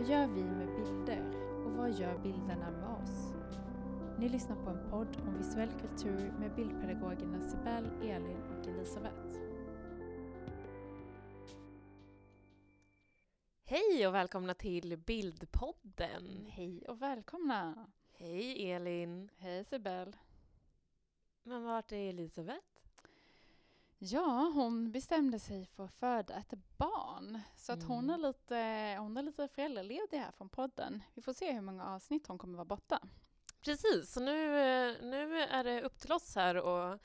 Vad gör vi med bilder och vad gör bilderna med oss? Ni lyssnar på en podd om visuell kultur med bildpedagogerna Sibel, Elin och Elisabeth. Hej och välkomna till Bildpodden. Hej och välkomna! Hej Elin. Hej Sibel! Men vart är Elisabeth? Ja, hon bestämde sig för att föda ett barn. Så att hon, är Mm. lite, hon är lite föräldraledig här från podden. Vi får se hur många avsnitt hon kommer vara borta. Precis, så nu, nu är det upp till oss här och,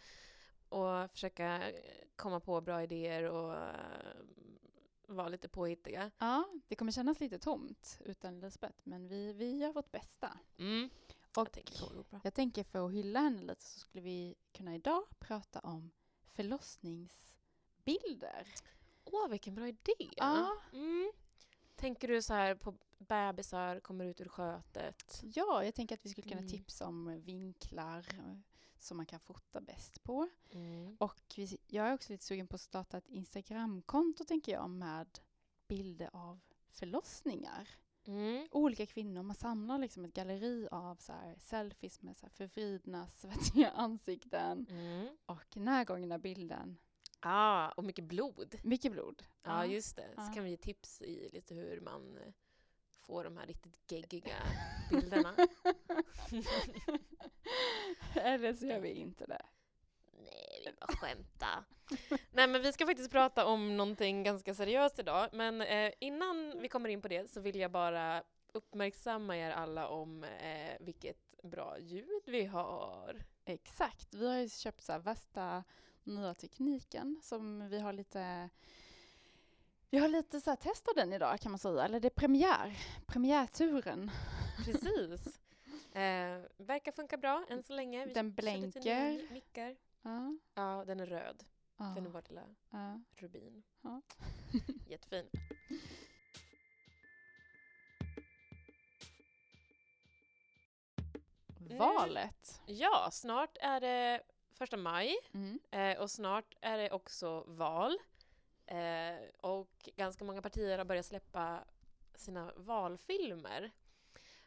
och försöka komma på bra idéer och vara lite påhittiga. Ja, det kommer kännas lite tomt utan Elisabeth, men vi, vi gör vårt bästa. Mm. Och Jag tänker jag tänker för att hylla henne lite så skulle vi kunna idag prata om förlossningsbilder. Åh, vilken bra idé! Ja. Mm. Tänker du så här på bebisar kommer ut ur skötet? Ja, jag tänker att vi skulle kunna Mm. tipsa om vinklar eh, som man kan fota bäst på. Mm. Och vi, jag är också lite sugen på att starta ett Instagramkonto tänker jag med bilder av förlossningar. Mm. Olika kvinnor, man samlar liksom ett galleri av så här selfies med så här förvridna svettiga ansikten Mm. och närgångna bilden. Ah, och mycket blod. Mycket blod. Ja, just det. Så Ja. kan vi ge tips i lite hur man eh, får de här riktigt geggiga bilderna. Eller så gör vi inte det. Nej, bara skämta. Nej, men vi ska faktiskt prata om någonting ganska seriöst idag. Men eh, innan vi kommer in på det så vill jag bara uppmärksamma er alla om eh, vilket bra ljud vi har. Exakt. Vi har ju köpt så värsta nya tekniken som vi har lite vi har lite så här testat den idag kan man säga, eller det är premiär, premiärturen. Precis. Eh, verkar funka bra än så länge. Vi Den blänker. Mickar. Ja, Ja, den är röd. ja, Den är vår lilla ja. rubin. Ja. Jättefin. Valet. Ja, snart är det första maj Mm. eh, och snart är det också val. Eh, och ganska många partier har börjat släppa sina valfilmer.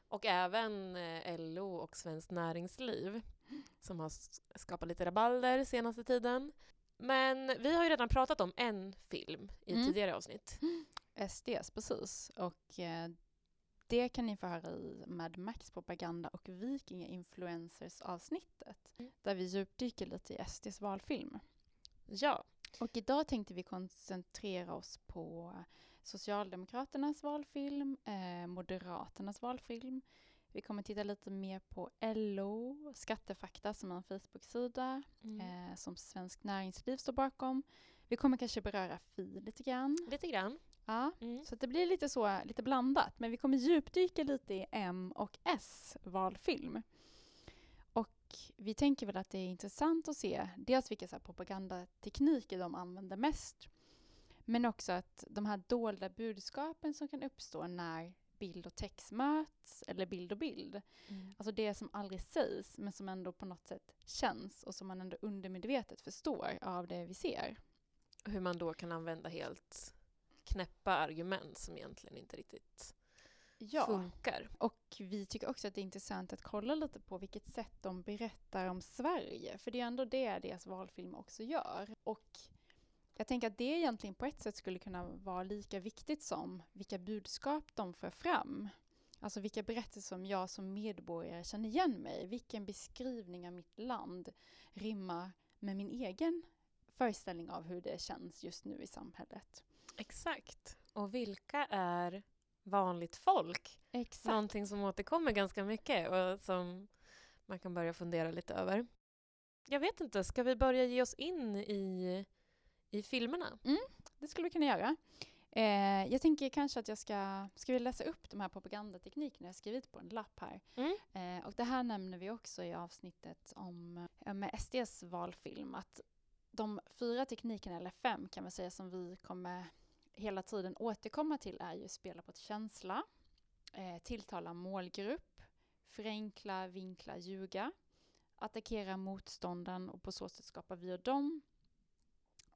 Och även eh, LO och Svenskt Näringsliv som har skapat lite rabalder senaste tiden. Men vi har ju redan pratat om en film i Mm. tidigare avsnitt. SDS, precis. Och eh, det kan ni få höra i Mad Max propaganda och Vikinga-influencers avsnittet. Mm. Där vi djupdyker lite i SDs valfilm. Ja, Och idag tänkte vi koncentrera oss på Socialdemokraternas valfilm, eh, Moderaternas valfilm. Vi kommer titta lite mer på LO, Skattefakta som är en Facebook-sida mm. eh, som Svensk Näringsliv står bakom. Vi kommer kanske beröra Fi lite grann. lite grann. Ja, Mm. så det blir lite så, lite blandat. Men vi kommer djupdyka lite i M och S valfilm. Och vi tänker väl att det är intressant att se dels vilka så här propagandatekniker de använder mest. Men också att de här dolda budskapen som kan uppstå när bild och text möts, eller bild och bild. Mm. Alltså det som aldrig sägs men som ändå på något sätt känns och som man ändå undermedvetet förstår av det vi ser. hur man då kan använda helt knäppa argument som egentligen inte riktigt Ja. funkar. Och vi tycker också att det är intressant att kolla lite på vilket sätt de berättar om Sverige. För det är ändå det deras valfilm också gör. Och jag tänker att det egentligen på ett sätt skulle kunna vara lika viktigt som vilka budskap de för fram. Alltså vilka berättelser som jag som medborgare känner igen mig. Vilken beskrivning av mitt land rimmar med min egen föreställning av hur det känns just nu i samhället. Exakt. Och vilka är vanligt folk? Exakt. Någonting som återkommer ganska mycket och som man kan börja fundera lite över. Jag vet inte, ska vi börja ge oss in i, i filmerna? Det skulle vi kunna göra. Eh, jag tänker kanske att jag ska, ska vi läsa upp de här propagandateknikerna jag har skrivit på en lapp här. Mm. Eh, och det här nämner vi också i avsnittet om eh, med SDs valfilm, att de fyra teknikerna, eller fem kan man säga, som vi kommer hela tiden återkomma till är ju spela på ett känsla, eh, tilltala målgrupp, förenkla, vinkla, ljuga, attackera motståndaren och på så sätt skapa vi och dem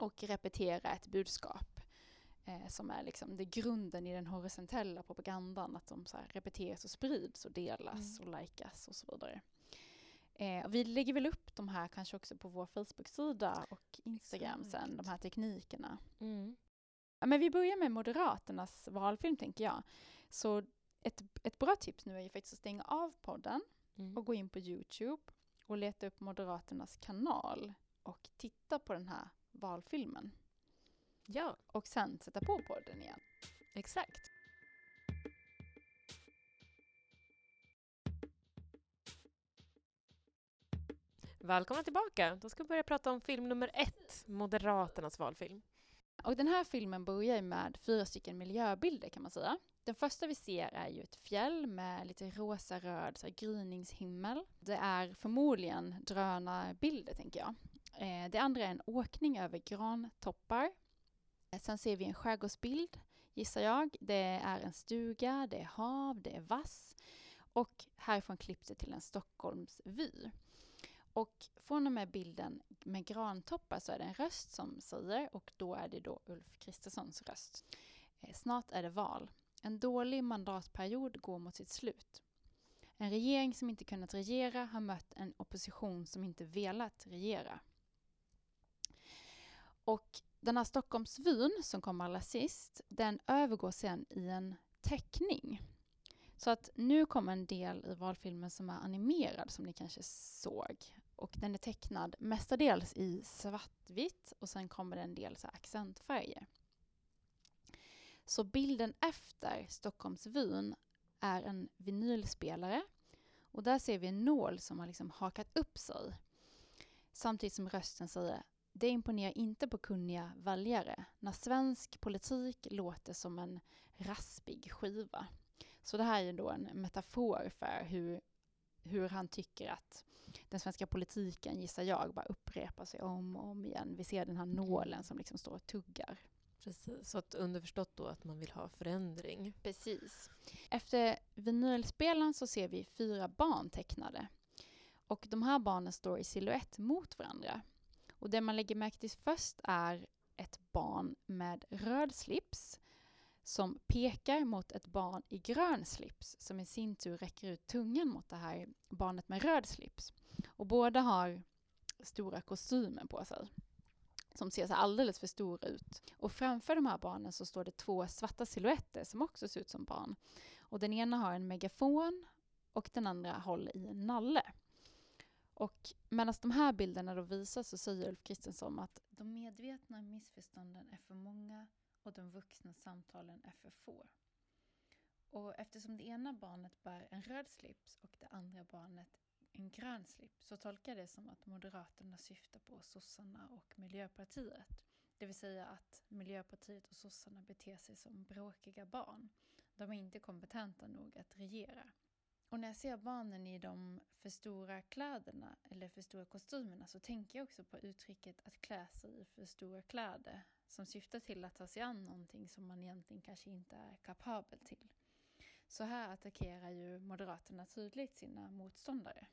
och repetera ett budskap. eh, som är liksom det grunden i den horisontella propagandan, att de så repeteras och sprids och delas Mm. och likas och så vidare. Eh, och vi lägger väl upp de här kanske också på vår Facebook-sida och Instagram sen, de Exakt. här teknikerna. Mm. Ja, men vi börjar med Moderaternas valfilm tänker jag. Så ett, ett bra tips nu är ju faktiskt att stänga av podden Mm. och gå in på Youtube och leta upp Moderaternas kanal och titta på den här valfilmen. Ja, Och sen sätta på podden igen. exakt. Välkomna tillbaka. Då ska vi börja prata om film nummer ett, Moderaternas valfilm. Och den här filmen börjar med fyra stycken miljöbilder kan man säga. Den första vi ser är ju ett fjäll med lite rosa-röd gryningshimmel. Det är förmodligen drönarbilder tänker jag. Eh, det andra är en åkning över grantoppar. Eh, sen ser vi en skärgårdsbild gissar jag. Det är en stuga, det är hav, det är vass. Och härifrån klipps det till en Stockholmsvy. Och från och med bilden med grantoppar så är det en röst som säger och då är det då Ulf Kristerssons röst. Eh, snart är det val. En dålig mandatperiod går mot sitt slut. En regering som inte kunnat regera har mött en opposition som inte velat regera. Och den här Stockholmsvyn som kommer allra sist, den övergår sen i en teckning. Så att nu kommer en del i valfilmen som är animerad som ni kanske såg. Och den är tecknad mestadels i svartvitt och sen kommer det en del så accentfärger. Så bilden efter Stockholmsvyn är en vinylspelare och där ser vi en nål som har liksom hakat upp sig. Samtidigt som rösten säger det imponerar inte på kunniga väljare när svensk politik låter som en raspig skiva. Så det här är då en metafor för hur, hur han tycker att den svenska politiken, gissar jag, bara upprepar sig om och om igen. Vi ser den här nålen som liksom står och tuggar. Precis, så att underförstått då att man vill ha förändring. Precis. Efter vinylspelaren så ser vi fyra barn tecknade. Och de här barnen står i silhuett mot varandra. Och det man lägger märke till först är ett barn med röd slips som pekar mot ett barn i grön slips som i sin tur räcker ut tungan mot det här barnet med röd slips. Och båda har stora kostymer på sig som ser så alldeles för stora ut. Och framför de här barnen så står det två svarta silhuetter som också ser ut som barn. Och den ena har en megafon och den andra håller i en nalle. Och medan de här bilderna då visas så säger Ulf Kristensson att de medvetna missförstånden är för många och de vuxna samtalen är för få. Och eftersom det ena barnet bär en röd slips och det andra barnet en grön slips så tolkar jag det som att Moderaterna syftar på sossarna och Miljöpartiet. Det vill säga att Miljöpartiet och sossarna beter sig som bråkiga barn. De är inte kompetenta nog att regera. Och när jag ser barnen i de för stora kläderna eller för stora kostymerna så tänker jag också på uttrycket att klä sig i för stora kläder som syftar till att ta sig an någonting som man egentligen kanske inte är kapabel till. Så här attackerar ju Moderaterna tydligt sina motståndare.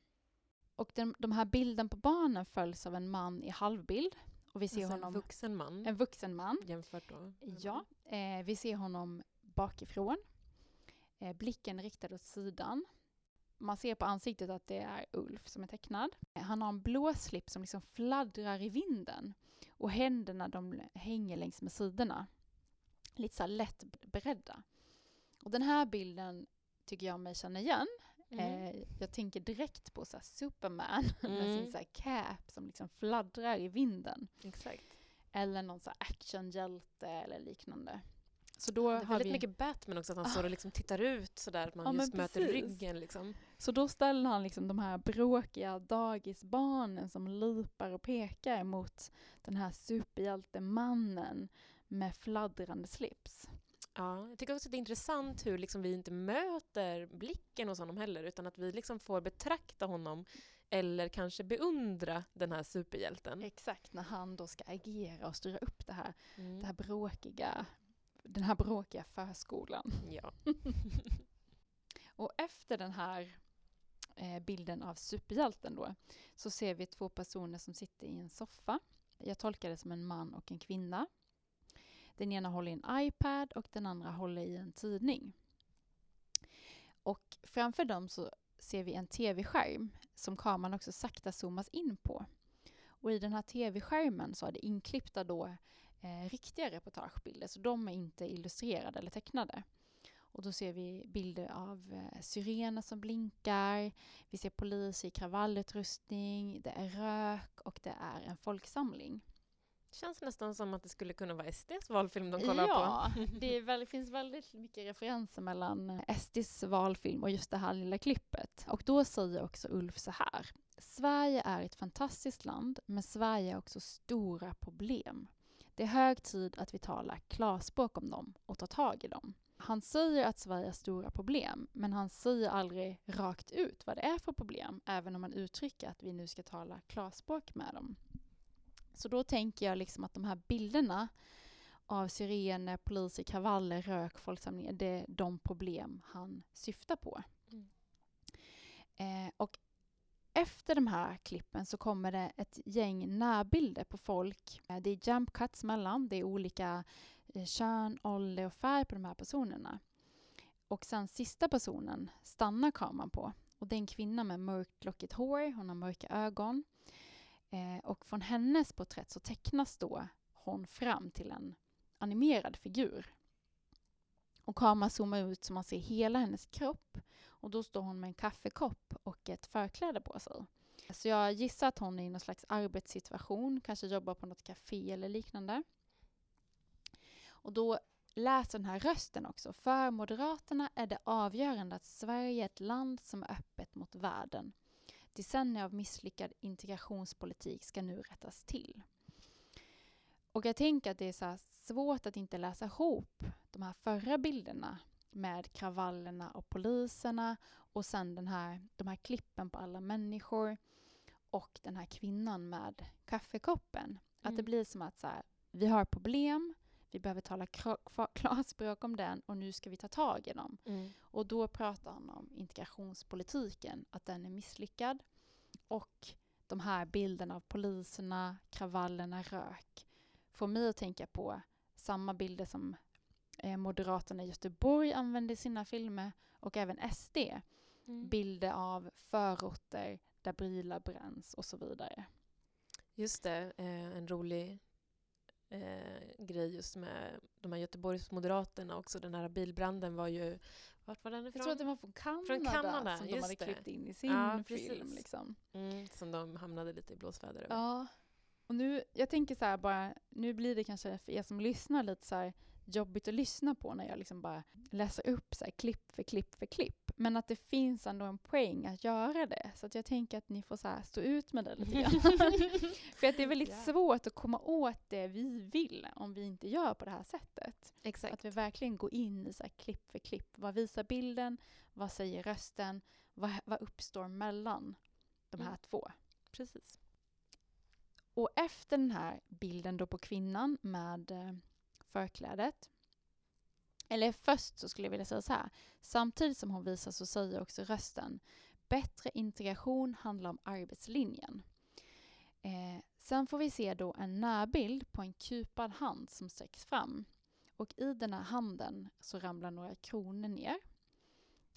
Och den, de här bilden på barnen följs av en man i halvbild. Och vi ser Alltså en honom, vuxen man en vuxen man. jämfört då. Ja, eh, vi ser honom bakifrån. Eh, blicken riktad åt sidan. Man ser på ansiktet att det är Ulf som är tecknad. Han har en blå slips som liksom fladdrar i vinden. Och händerna de hänger längs med sidorna. Lite så här lätt beredda. Och den här bilden tycker jag mig känna igen. Mm. Eh, jag tänker direkt på så Superman med Mm. sin så här cap som liksom fladdrar i vinden. Exakt. Eller någon så actionhjälte eller liknande. Så då Det är väldigt vi... mycket Batman också, att han Ah. står och liksom tittar ut sådär, att man Ja, just möter precis. ryggen liksom. Så då ställer han liksom de här bråkiga dagisbarnen som lipar och pekar mot den här superhjältemannen med fladdrande slips. Ja, jag tycker också att det är intressant hur liksom vi inte möter blicken hos honom heller, utan att vi liksom får betrakta honom eller kanske beundra den här superhjälten. Exakt, när han då ska agera och styra upp det här, Mm. det här bråkiga, den här bråkiga förskolan. Ja. Och efter den här eh, bilden av superhjälten då, så ser vi två personer som sitter i en soffa. Jag tolkar det som en man och en kvinna. Den ena håller i en iPad och den andra håller i en tidning. Och framför dem så ser vi en tv-skärm som kameran också sakta zoomas in på. Och i den här tv-skärmen så är det inklippta då eh, riktiga reportagebilder, så de är inte illustrerade eller tecknade. Och då ser vi bilder av eh, syrener som blinkar, vi ser poliser i kravallutrustning, det är rök och det är en folksamling. Känns nästan som att det skulle kunna vara SDs valfilm de kollar ja, på. det väl, finns väldigt mycket referenser mellan eh, SDs valfilm och just det här lilla klippet. Och då säger också Ulf så här. Sverige är ett fantastiskt land, men Sverige har också stora problem. Det är hög tid att vi talar klarspråk om dem och tar tag i dem. Han säger att Sverige har stora problem, men han säger aldrig rakt ut vad det är för problem, även om han uttrycker att vi nu ska tala klarspråk med dem. Så då tänker jag liksom att de här bilderna av sirener, poliser, kravaller, rök, folksamlingar, det är de problem han syftar på. Mm. Eh, och efter de här klippen så kommer det ett gäng närbilder på folk. Eh, det är jump cuts mellan, det är olika eh, kön, ålder och färg på de här personerna. Och sen sista personen stannar kameran på. Och det är en kvinna med mörkt lockigt hår, hon har mörka ögon. Eh, och från hennes porträtt så tecknas då hon fram till en animerad figur. Och kameran zoomar ut så man ser hela hennes kropp. Och då står hon med en kaffekopp och ett förkläde på sig. Så jag gissar att hon är i någon slags arbetssituation, kanske jobbar på något café eller liknande. Och då läser den här rösten också. För Moderaterna är det avgörande att Sverige är ett land som är öppet mot världen. Decennier av misslyckad integrationspolitik ska nu rättas till. Och jag tänker att det är så svårt att inte läsa ihop de här förra bilderna med kravallerna och poliserna och sen den här, de här klippen på alla människor och den här kvinnan med kaffekoppen. Mm. Att det mm. blir som att så här, vi har problem, vi behöver tala klarspråk om den och nu ska vi ta tag i dem. Mm. Och då pratar han om integrationspolitiken, att den är misslyckad. Och de här bilderna av poliserna, kravallerna, rök får mig att tänka på samma bilder som eh, Moderaterna i Göteborg använder i sina filmer och även SD. Mm. Bilder av förorter där bilar bränns och så vidare. Just det, eh, en rolig eh, grej just med de här Göteborgsmoderaterna också. Den här bilbranden var ju... Vart var den ifrån? Jag tror att den var från Kanada, från Kanada som de hade det. klippt in i sin ja, film. Liksom. Mm, som de hamnade lite i blåsväder över. Ja. Och nu, jag tänker så här bara, nu blir det kanske för er som lyssnar lite så här jobbigt att lyssna på när jag liksom bara läser upp så här, klipp för klipp för klipp. Men att det finns ändå en poäng att göra det. Så att jag tänker att ni får så här, stå ut med det lite grann. för att det är väldigt yeah. svårt att komma åt det vi vill om vi inte gör på det här sättet. Exakt. Att vi verkligen går in i så här, klipp för klipp. Vad visar bilden? Vad säger rösten? Vad, vad uppstår mellan de här mm. två? Precis. Och efter den här bilden då på kvinnan med eh, förklädet eller först så skulle jag vilja säga så här. Samtidigt som hon visar så säger också rösten bättre integration handlar om arbetslinjen. Eh, sen får vi se då en närbild på en kupad hand som sträcks fram. Och i den här handen så ramlar några kronor ner.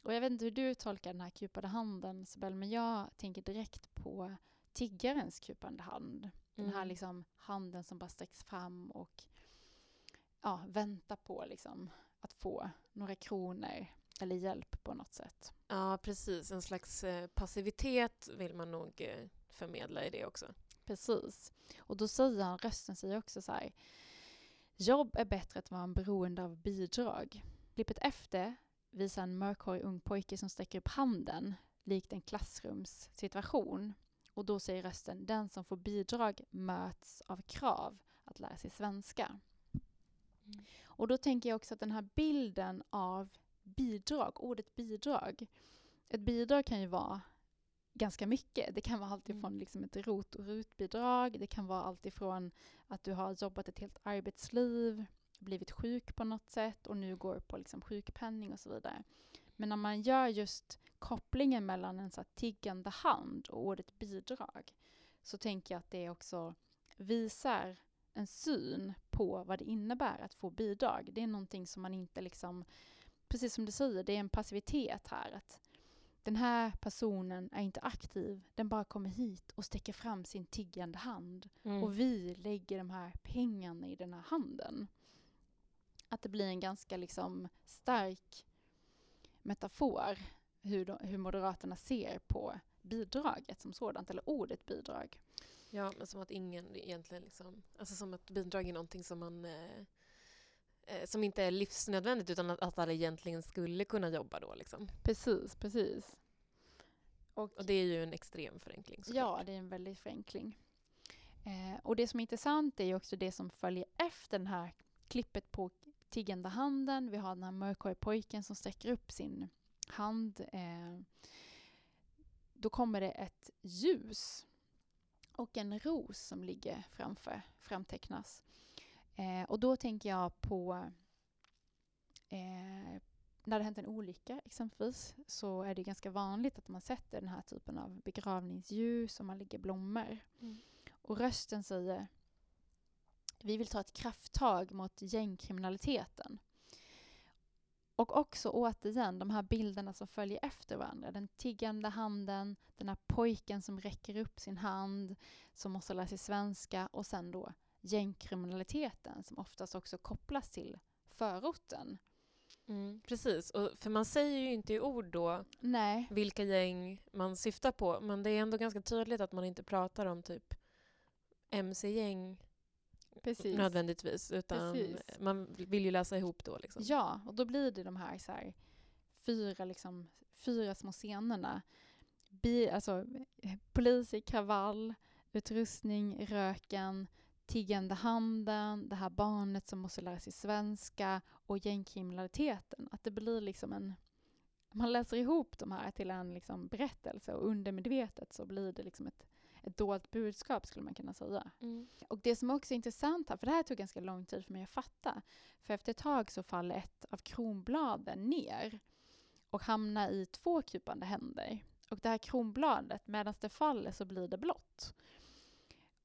Och jag vet inte hur du tolkar den här kupade handen, Sibel, men jag tänker direkt på tiggarens kupande hand. Den här mm. liksom handen som bara sträcks fram och ja, väntar på liksom att få några kronor eller hjälp på något sätt. Ja, precis. En slags eh, passivitet vill man nog eh, förmedla i det också. Precis. Och då säger han, rösten säger också så här. Jobb är bättre att vara beroende av bidrag. Klippet efter visar en mörkhårig ung pojke som sträcker upp handen likt en klassrumssituation. Och då säger rösten, den som får bidrag möts av krav att lära sig svenska. Mm. Och då tänker jag också att den här bilden av bidrag, ordet bidrag. Ett bidrag kan ju vara ganska mycket. Det kan vara alltifrån mm. liksom ett rot och rutbidrag. Det kan vara alltifrån att du har jobbat ett helt arbetsliv, blivit sjuk på något sätt och nu går på liksom sjukpenning och så vidare. Men när man gör just kopplingen mellan en så tiggande hand och ordet bidrag så tänker jag att det också visar en syn på vad det innebär att få bidrag. Det är någonting som man inte liksom, precis som du säger, det är en passivitet här. Att den här personen är inte aktiv, den bara kommer hit och sträcker fram sin tiggande hand. Mm. Och vi lägger de här pengarna i den här handen. Att det blir en ganska liksom stark metafor hur, de, hur Moderaterna ser på bidraget som sådant, eller ordet bidrag. Ja, men som att ingen egentligen liksom... Alltså som att bidrag är någonting som man... Eh, eh, som inte är livsnödvändigt utan att, att alla egentligen skulle kunna jobba då liksom. Precis, precis. Och, Och det är ju en extrem förenkling såklart. ja, det är en väldig förenkling. Eh, och det som är intressant är ju också det som följer efter den här klippet på tiggande handen. Vi har den här mörkhåriga pojken som sträcker upp sin hand. Eh, då kommer det ett ljus och en ros som ligger framför, framtecknas. Eh, och då tänker jag på eh, när det hänt en olycka exempelvis så är det ganska vanligt att man sätter den här typen av begravningsljus och man lägger blommor. Mm. Och rösten säger vi vill ta ett krafttag mot gängkriminaliteten. Och också återigen de här bilderna som följer efter varandra. Den tiggande handen, den här pojken som räcker upp sin hand, som måste lära sig svenska och sen då gängkriminaliteten som oftast också kopplas till förorten. Mm, precis, och för man säger ju inte i ord då Nej, vilka gäng man syftar på men det är ändå ganska tydligt att man inte pratar om typ mc-gäng precis. nödvändigtvis utan Precis. man vill ju läsa ihop då liksom. Ja, och då blir det de här, så här fyra, liksom, fyra små scenerna. Bi, alltså, polis i kravall, utrustning, röken, tiggande handen, det här barnet som måste lära sig svenska och gängkriminaliteten. Att det blir liksom en... Man läser ihop de här till en liksom berättelse och undermedvetet så blir det liksom ett, ett dolt budskap skulle man kunna säga. Mm. Och det som också är intressant här, för det här tog ganska lång tid för mig att fatta, för efter ett tag så faller ett av kronbladen ner och hamnar i två krypande händer. Och det här kronbladet, medan det faller så blir det blått.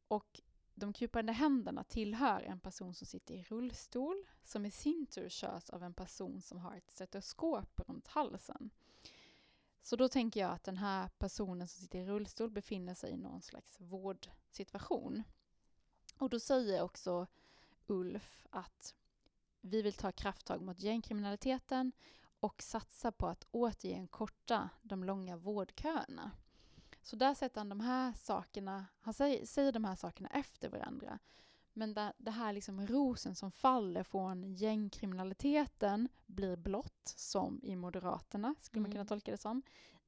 Och de krypande händerna tillhör en person som sitter i rullstol, som i sin tur körs av en person som har ett stetoskop runt halsen. Så då tänker jag att den här personen som sitter i rullstol befinner sig i någon slags vårdsituation. Och då säger också Ulf att vi vill ta krafttag mot gängkriminaliteten och satsa på att återigen korta de långa vårdköerna. Så där sätter han de här sakerna, han säger, säger de här sakerna efter varandra. Men där, det här liksom rosen som faller från gängkriminaliteten blir blått, som i Moderaterna, skulle man Mm. kunna tolka det som.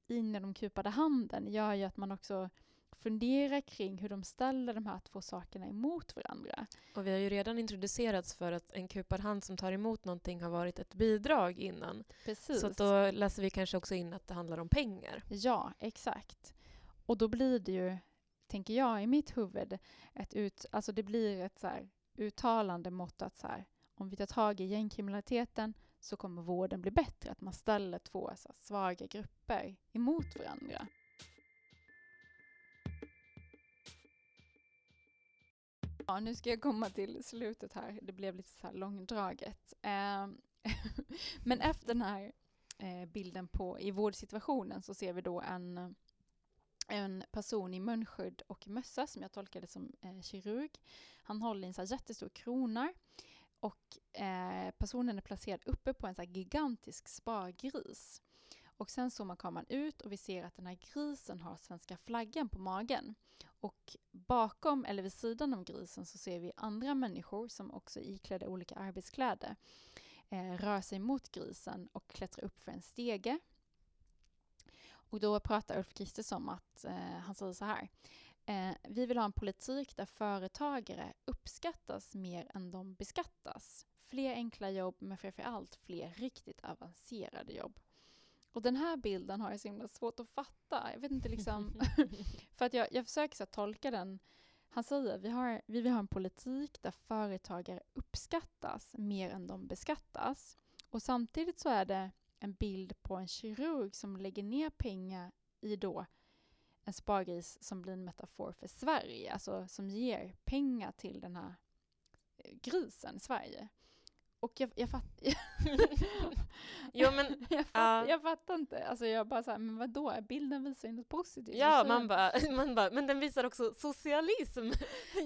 In i de kupade handen gör ju att man också funderar kring hur de ställer de här två sakerna emot varandra. Och vi har ju redan introducerats för att en kupad hand som tar emot någonting har varit ett bidrag innan. Precis. Så då läser vi kanske också in att det handlar om pengar. Ja, exakt. Och då blir det ju, tänker jag i mitt huvud, ett ut, alltså det blir ett så här uttalande mot att så här, om vi tar tag i gängkriminaliteten så kommer vården bli bättre. Att man ställer två så här, svaga grupper emot varandra. Ja, nu ska jag komma till slutet här. Det blev lite så här långdraget. Ehm, men efter den här eh, bilden på, i vårdsituationen så ser vi då en, en person i munskydd och mössa som jag tolkade som eh, kirurg. Han håller i en så här jättestor krona och eh, personen är placerad uppe på en så här gigantisk spargris. Och sen zoomar kameran ut och vi ser att den här grisen har svenska flaggan på magen. Och bakom eller vid sidan om grisen så ser vi andra människor som också är iklädda olika arbetskläder eh, rör sig mot grisen och klättrar upp för en stege. Och då pratar Ulf Kristersson om att eh, han säger så här. Eh, vi vill ha en politik där företagare uppskattas mer än de beskattas. Fler enkla jobb, men framför allt fler riktigt avancerade jobb. Och den här bilden har jag så himla svårt att fatta. Jag vet inte liksom... för att jag, jag försöker så tolka den. Han säger vi, har, vi vill ha en politik där företagare uppskattas mer än de beskattas. Och samtidigt så är det en bild på en kirurg som lägger ner pengar i då en spargris som blir en metafor för Sverige, alltså som ger pengar till den här eh, grisen Sverige. Och jag, jag, fatt, Jo, men, jag, fatt, ja. jag fattar inte. Alltså jag bara såhär, men vadå, bilden visar ju något positivt. ja, Så- man bara, man bara, men den visar också socialism.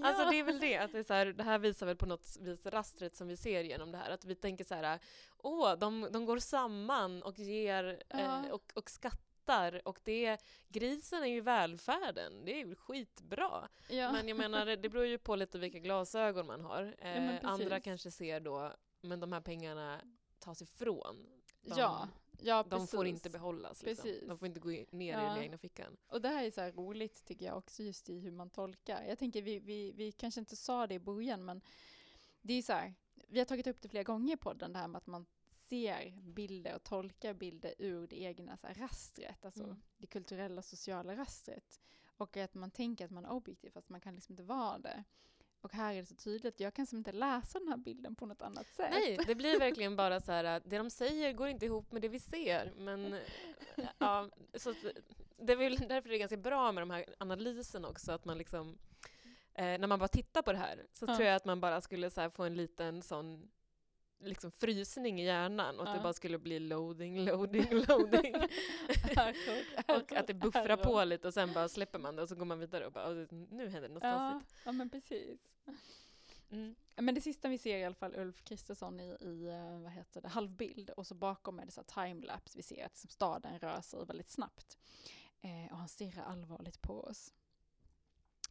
Alltså det är väl det, att det, är så här, det här visar väl på något vis rastret som vi ser genom det här. Att vi tänker så här, åh, de, de går samman och ger Ja. eh, och, och skattar. Och det, grisen är ju välfärden, det är ju skitbra. ja. Men jag menar, det beror ju på lite vilka glasögon man har. Eh, andra precis. kanske ser då, men de här pengarna tas ifrån. De, ja, ja, de får precis. inte behållas. Liksom. Precis. De får inte gå ner i Ja. den egna fickan. Och det här är så roligt tycker jag också just i hur man tolkar. Jag tänker vi, vi, vi kanske inte sa det i början men det är så här, vi har tagit upp det flera gånger i podden det här med att man ser bilder och tolkar bilder ur det egna så här, rastret, alltså Mm. det kulturella sociala rastret. Och att man tänker att man är objektiv fast man kan liksom inte vara det. Och här är det så tydligt, jag kan som inte läsa den här bilden på något annat sätt. Nej, det blir verkligen bara så här att det de säger går inte ihop med det vi ser. Men ja, så det är väl därför det är ganska bra med de här analyserna också, att man liksom eh, när man bara tittar på det här så Ja. tror jag att man bara skulle så få en liten sån liksom frysning i hjärnan och att Ja. det bara skulle bli loading, loading, loading. och att det buffrar på lite och sen bara släpper man det och så går man vidare och bara "Åh, nu händer det något Ja, konstigt. ja men precis. Mm. Men det sista vi ser i alla fall Ulf Kristersson i, i eh, vad heter det, halvbild och så bakom är det så timelapse. Vi ser att liksom staden rör sig väldigt snabbt. Eh, och han stirrar allvarligt på oss.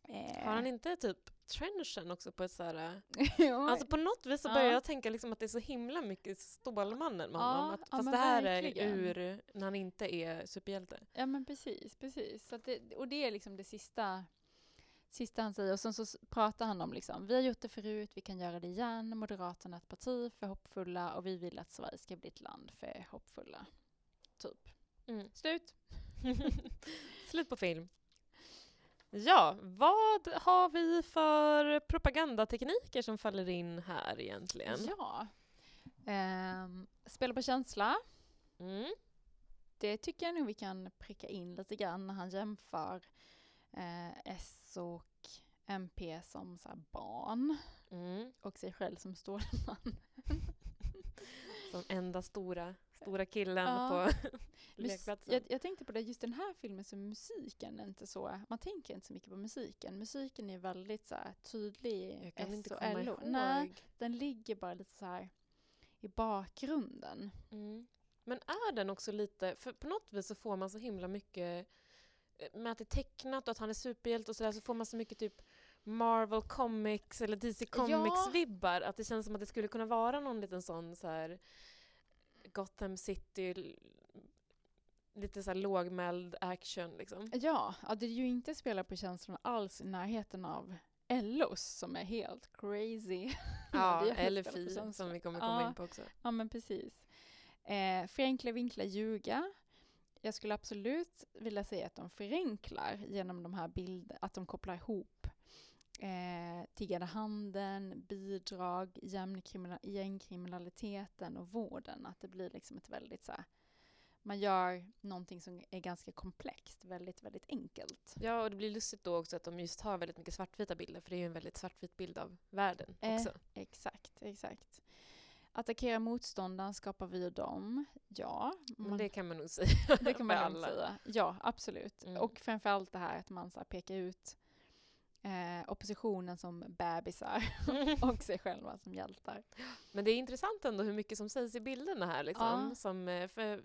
Eh, Har han inte typ trenchen också på ett så här ja, Alltså på något vis så Ja. börjar jag tänka liksom att det är så himla mycket Stålmannen med Ja, honom. Att, ja, fast det här verkligen. är ur när han inte är superhjälte. ja men precis, precis. Så det, och det är liksom det sista, sista han säger. Och sen så pratar han om liksom, vi har gjort det förut, vi kan göra det igen. Moderaterna är ett parti för hoppfulla och vi vill att Sverige ska bli ett land för hoppfulla. Typ. Mm. Slut. Slut på film. Ja, vad har vi för propagandatekniker som faller in här egentligen? Ja. Ehm, spela på känsla. Mm. Det tycker jag nog vi kan pricka in lite grann när han jämför eh, S och MP som så barn Mm. och sig själv som Stålman. Som enda stora, stora killen Ja. på lekplatsen. Jag, jag tänkte på det, just den här filmen så är musiken inte så, man tänker inte så mycket på musiken. Musiken är väldigt så här, tydlig Jag kan S inte och komma LO. ihåg. Nej, den ligger bara lite så här i bakgrunden. Mm. Men är den också lite, för på något vis så får man så himla mycket, eh, med att det är tecknat och att han är superhjälte och sådär, så får man så mycket typ Marvel Comics eller DC Comics-vibbar, att det känns som att det skulle kunna vara någon liten sån så här Gotham City, lite så här lågmäld action liksom. Ja, ja, det är ju inte spela på känslorna alls i närheten av Ellos som är helt crazy. Ja, eller Fi som vi kommer komma Ja. in på också. Ja men precis. Eh, förenkla, vinkla, ljuga. Jag skulle absolut vilja säga att de förenklar genom de här bilderna, att de kopplar ihop eh, tiggande handeln, bidrag, gängkrimina- gängkriminaliteten och vården. Att det blir liksom ett väldigt så här, man gör någonting som är ganska komplext, väldigt, väldigt enkelt. Ja, och det blir lustigt då också att de just har väldigt mycket svartvita bilder, för det är ju en väldigt svartvit bild av världen Eh, också. Exakt, exakt. Attackera motståndaren, skapar vi och dem. Ja, man- det kan man nog säga Det kan man alla. säga. Ja, absolut. Mm. Och framförallt det här att man så här pekar ut eh, oppositionen som bebisar och sig själva som hjältar. Men det är intressant ändå hur mycket som sägs i bilderna här. Liksom, Ja. som, eh, för,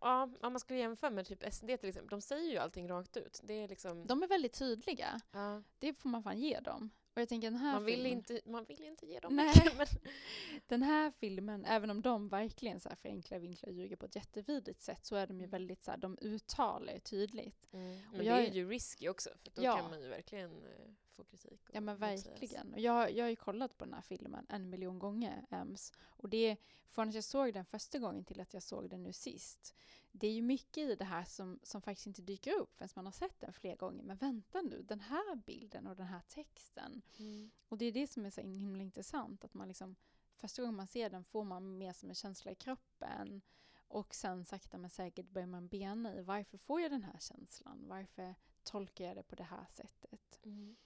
ja, om man skulle jämföra med typ SD till exempel, de säger ju allting rakt ut. Det är liksom, De är väldigt tydliga. ja, Det får man fan ge dem. Och jag tänker den här man, vill filmen, inte, man vill inte ge dem Nej. mycket. Men, den här filmen, även om de verkligen så här förenklar, vinklar och ljuger på ett jättevidrigt sätt så är de ju Mm. väldigt så här, de uttalar ju tydligt. men Och det jag är är- ju risky också, för då Ja. kan man ju verkligen eh, få kritik. Ja men verkligen. Och jag, jag har ju kollat på den här filmen en miljon gånger, Ems. Och det, från att jag såg den första gången till att jag såg den nu sist. Det är ju mycket i det här som, som faktiskt inte dyker upp förrän man har sett den flera gånger. Men vänta nu, den här bilden och den här texten. Mm. Och det är det som är så himla intressant. Att man liksom, första gången man ser den får man mer som en känsla i kroppen. Och sen sakta men säkert börjar man bena i varför får jag den här känslan? Varför tolkar jag det på det här sättet? Mm.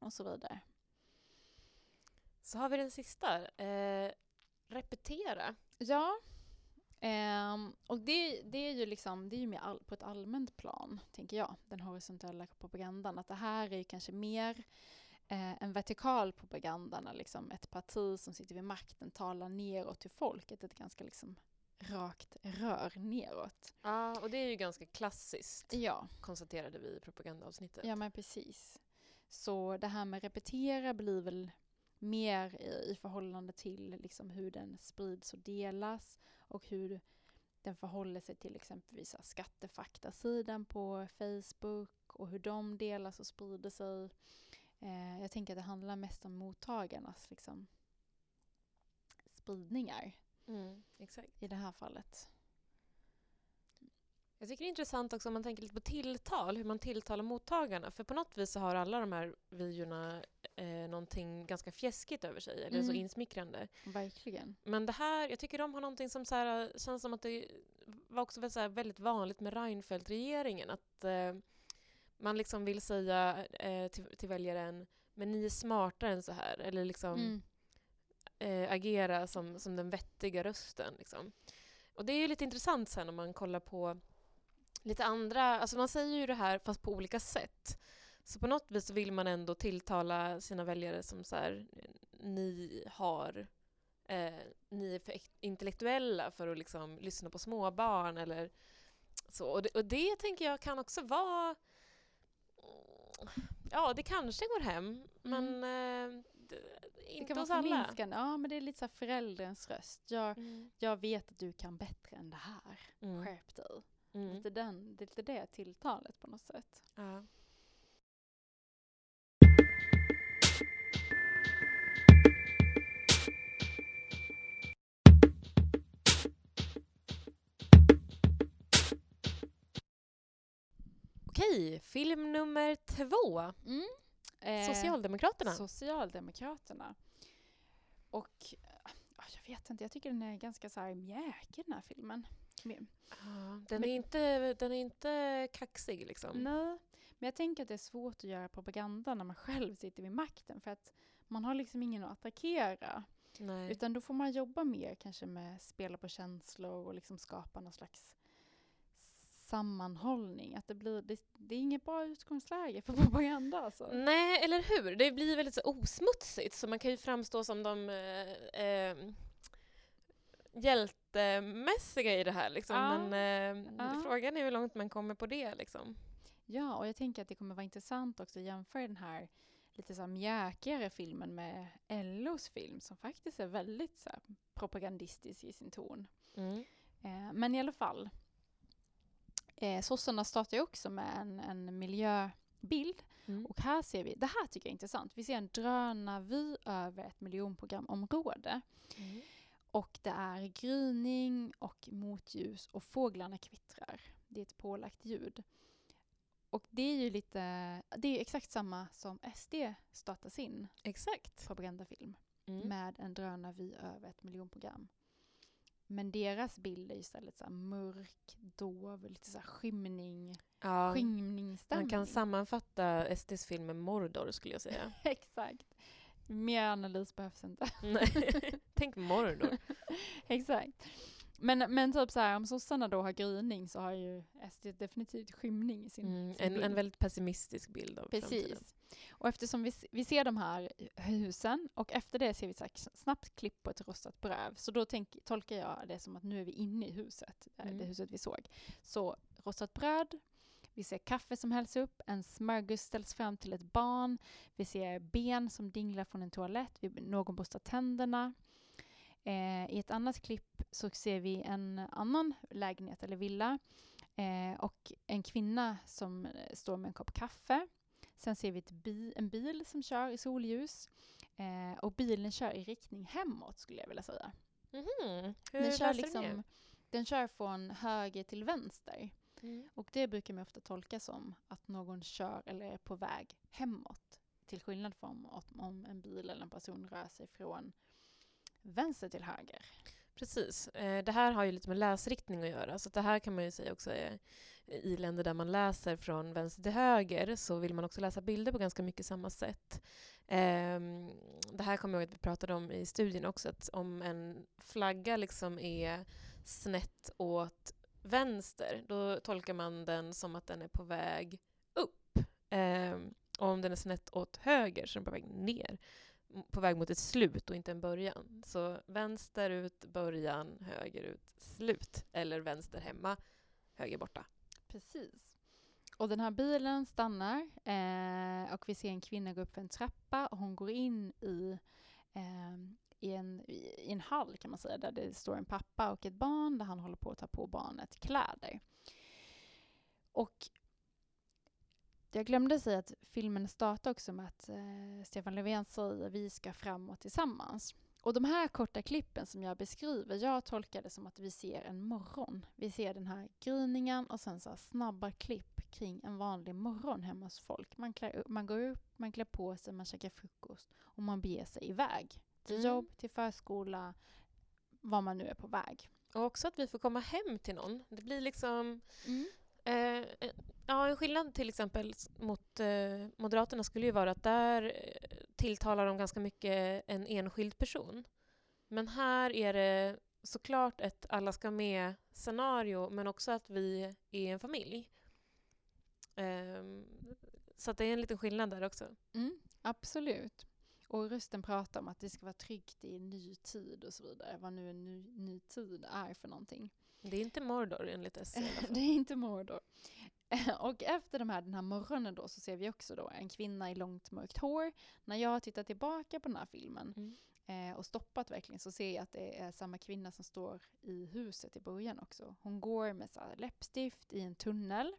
Och så vidare. Så har vi den sista. Eh, repetera. Ja. Ehm, och det, det är ju liksom, det är ju mer all, på ett allmänt plan, tänker jag, den horisontella propagandan. Att det här är ju kanske mer eh, en vertikal propaganda när liksom ett parti som sitter vid makten talar neråt till folket. Ett ganska liksom rakt rör neråt. Ja, och det är ju ganska klassiskt, Ja, konstaterade vi i propagandaavsnittet. ja men precis. Så det här med repetera blir väl mer i, i förhållande till liksom hur den sprids och delas och hur den förhåller sig till exempelvis skattefaktasidan på Facebook och hur de delas och sprider sig. Eh, jag tänker att det handlar mest om mottagarnas liksom, spridningar Mm, i det här fallet. Jag tycker det är intressant också om man tänker lite på tilltal, hur man tilltalar mottagarna. För på något vis så har alla de här videorna eh, någonting ganska fjäskigt över sig, eller så Mm. insmickrande. Verkligen. Men det här, jag tycker de har någonting som så här, känns som att det var också väldigt, så här, väldigt vanligt med Reinfeldt-regeringen. Att eh, man liksom vill säga eh, till, till väljaren, men ni är smartare än så här. Eller liksom Mm. eh, agera som, som den vettiga rösten. Liksom. Och det är ju lite intressant sen om man kollar på lite andra, alltså man säger ju det här fast på olika sätt. Så på något vis vill man ändå tilltala sina väljare som så här, ni har eh, ni är för intellektuella för att liksom lyssna på småbarn eller så. Och det, och det tänker jag kan också vara Ja, det kanske går hem, men eh, det, Det inte kan hos vara alla. Ja, men det är lite så förälderns röst. Jag, Mm. jag vet att du kan bättre än det här. Mm. Skärp dig. Mm. Lite, den, det är lite det tilltalet på något sätt. Ja. Okej, film nummer två. Eh, Socialdemokraterna. Socialdemokraterna. Och ja, jag vet inte, jag tycker den är ganska så här mjäkig den här filmen. Men- Ja, den, Men- är inte, den är inte kaxig liksom. Nej, men jag tänker att det är svårt att göra propaganda när man själv sitter vid makten för att man har liksom ingen att attackera. Nej. Utan då får man jobba mer kanske med spela på känslor och liksom skapa någon slags sammanhållning. Att det, blir, det, det är inget bra utgångsläge för propaganda alltså. Nej, eller hur? Det blir väldigt så osmutsigt så man kan ju framstå som de eh, eh, hjältemässiga i det här liksom. Ja. Men eh, Ja. frågan är hur långt man kommer på det liksom. Ja, och jag tänker att det kommer vara intressant också att jämföra den här lite så här mjäkigare filmen med LOs film som faktiskt är väldigt så här propagandistisk i sin ton. Mm. Eh, men i alla fall. Eh, sossarna startar ju också med en, en miljöbild. Mm. Och här ser vi, det här tycker jag är intressant, vi ser en drönarvy över ett miljonprogramområde. Mm. Och det är gryning och motljus och fåglarna kvittrar. Det är ett pålagt ljud. Och det är ju lite, det är exakt samma som SD startar sin Exakt. propagandafilm Mm. med en drönarvy över ett miljonprogram. Men deras bild är istället så mörk, dov, lite så här skymning, Ja, skymningsstämning. man kan sammanfatta SDs film med Mordor skulle jag säga. Exakt. Mer analys behövs inte. Tänk Mordor. Exakt. Men, men typ så här, om sossarna då har gryning så har ju SD definitivt skymning i sin, Mm. sin En, bild. en väldigt pessimistisk bild av framtiden. Precis. Och eftersom vi, vi ser de här husen och efter det ser vi så här snabbt klipp på ett rostat bröd. Så då tänk, tolkar jag det som att nu är vi inne i huset, eh, Mm. det huset vi såg. Så rostat bröd, vi ser kaffe som hälls upp, en smörgås ställs fram till ett barn, vi ser ben som dinglar från en toalett, vi, någon borstar tänderna. Eh, I ett annat klipp så ser vi en annan lägenhet eller villa eh, och en kvinna som eh, står med en kopp kaffe. Sen ser vi bi- en bil som kör i solljus eh, och bilen kör i riktning hemåt skulle jag vilja säga. Mhm. Hur Den kör, liksom, det? den kör från höger till vänster. Mm. Och det brukar man ofta tolka som att någon kör eller är på väg hemåt. Till skillnad från om, en bil eller en person rör sig från vänster till höger. Precis. Eh, det här har ju lite med läsriktning att göra. Så det här kan man ju säga också är i länder där man läser från vänster till höger så vill man också läsa bilder på ganska mycket samma sätt. Um, det här kommer jag ihåg att vi pratade om i studien också, att om en flagga liksom är snett åt vänster, då tolkar man den som att den är på väg upp. Eh, och om den är snett åt höger så är den på väg ner. På väg mot ett slut och inte en början. Så vänster ut, början, höger ut, slut. Eller vänster hemma, höger borta. Precis. Och den här bilen stannar eh, och vi ser en kvinna gå upp för en trappa och hon går in i, eh, i, en, i en hall kan man säga där det står en pappa och ett barn där han håller på att ta på barnet kläder. Och jag glömde säga att filmen startar också med att eh, Stefan Löfven säger vi ska framåt tillsammans. Och de här korta klippen som jag beskriver, jag tolkar det som att vi ser en morgon. Vi ser den här gryningen och sen så snabba klipp kring en vanlig morgon hemma hos folk. Man, klär, man går upp, man klär på sig, man käkar frukost och man beger sig iväg. Till mm. jobb, till förskola, var man nu är på väg. Och också att vi får komma hem till någon. Det blir liksom... Mm. Eh, eh ja, en skillnad till exempel mot eh, Moderaterna skulle ju vara att där eh, tilltalar de ganska mycket en enskild person. Men här är det såklart ett alla ska med-scenario, men också att vi är en familj. Um, så det är en liten skillnad där också. Mm, absolut. Och rösten pratar om att det ska vara tryggt i en ny tid och så vidare. Vad nu en ny, ny tid är för någonting. Det är inte Mordor enligt Esse. det är inte Mordor. Och efter de här, den här morgonen då så ser vi också då en kvinna i långt mörkt hår. När jag tittar tillbaka på den här filmen mm. eh, och stoppat verkligen så ser jag att det är samma kvinna som står i huset i början också. Hon går med så läppstift i en tunnel.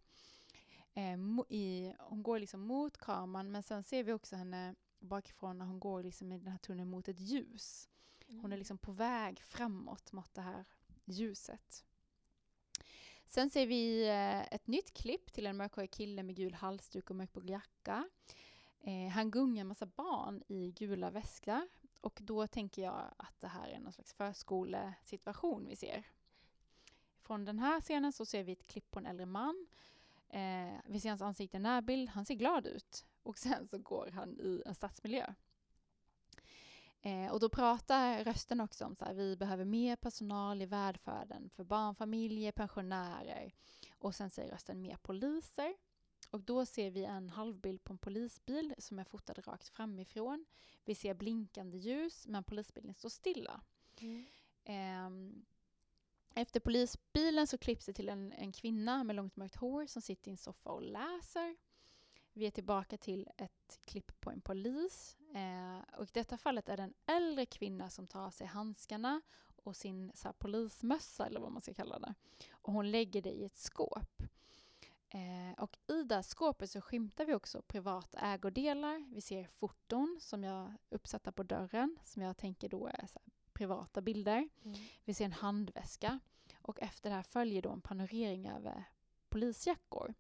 Eh, i, hon går liksom mot kameran men sen ser vi också henne bakifrån när hon går liksom i den här tunneln mot ett ljus. Hon är mm. liksom på väg framåt mot det här ljuset. Sen ser vi eh, ett nytt klipp till en mörkhårig kille med gul halsduk och mörkblå jacka. Eh, han gungar en massa barn i gula väskor och då tänker jag att det här är någon slags förskolesituation vi ser. Från den här scenen så ser vi ett klipp på en äldre man. Eh, vi ser hans ansikte i närbild, han ser glad ut och sen så går han i en stadsmiljö. Eh, och då pratar rösten också om att vi behöver mer personal i välfärden för barnfamiljer, pensionärer. Och sen säger rösten mer poliser. Och då ser vi en halvbild på en polisbil som är fotad rakt framifrån. Vi ser blinkande ljus, men polisbilen står stilla. Mm. Eh, efter polisbilen så klipps det till en, en kvinna med långt mörkt hår som sitter i en soffa och läser. Vi är tillbaka till ett klipp på en polis. Eh, och I detta fallet är det en äldre kvinna som tar av sig handskarna och sin så här, polismössa, eller vad man ska kalla det. Och hon lägger det i ett skåp. Eh, och i det skåpet så skymtar vi också privata ägodelar. Vi ser foton som jag uppsatta på dörren, som jag tänker då är här, privata bilder. Mm. Vi ser en handväska. Och efter det här följer då en panorering över polisjackor.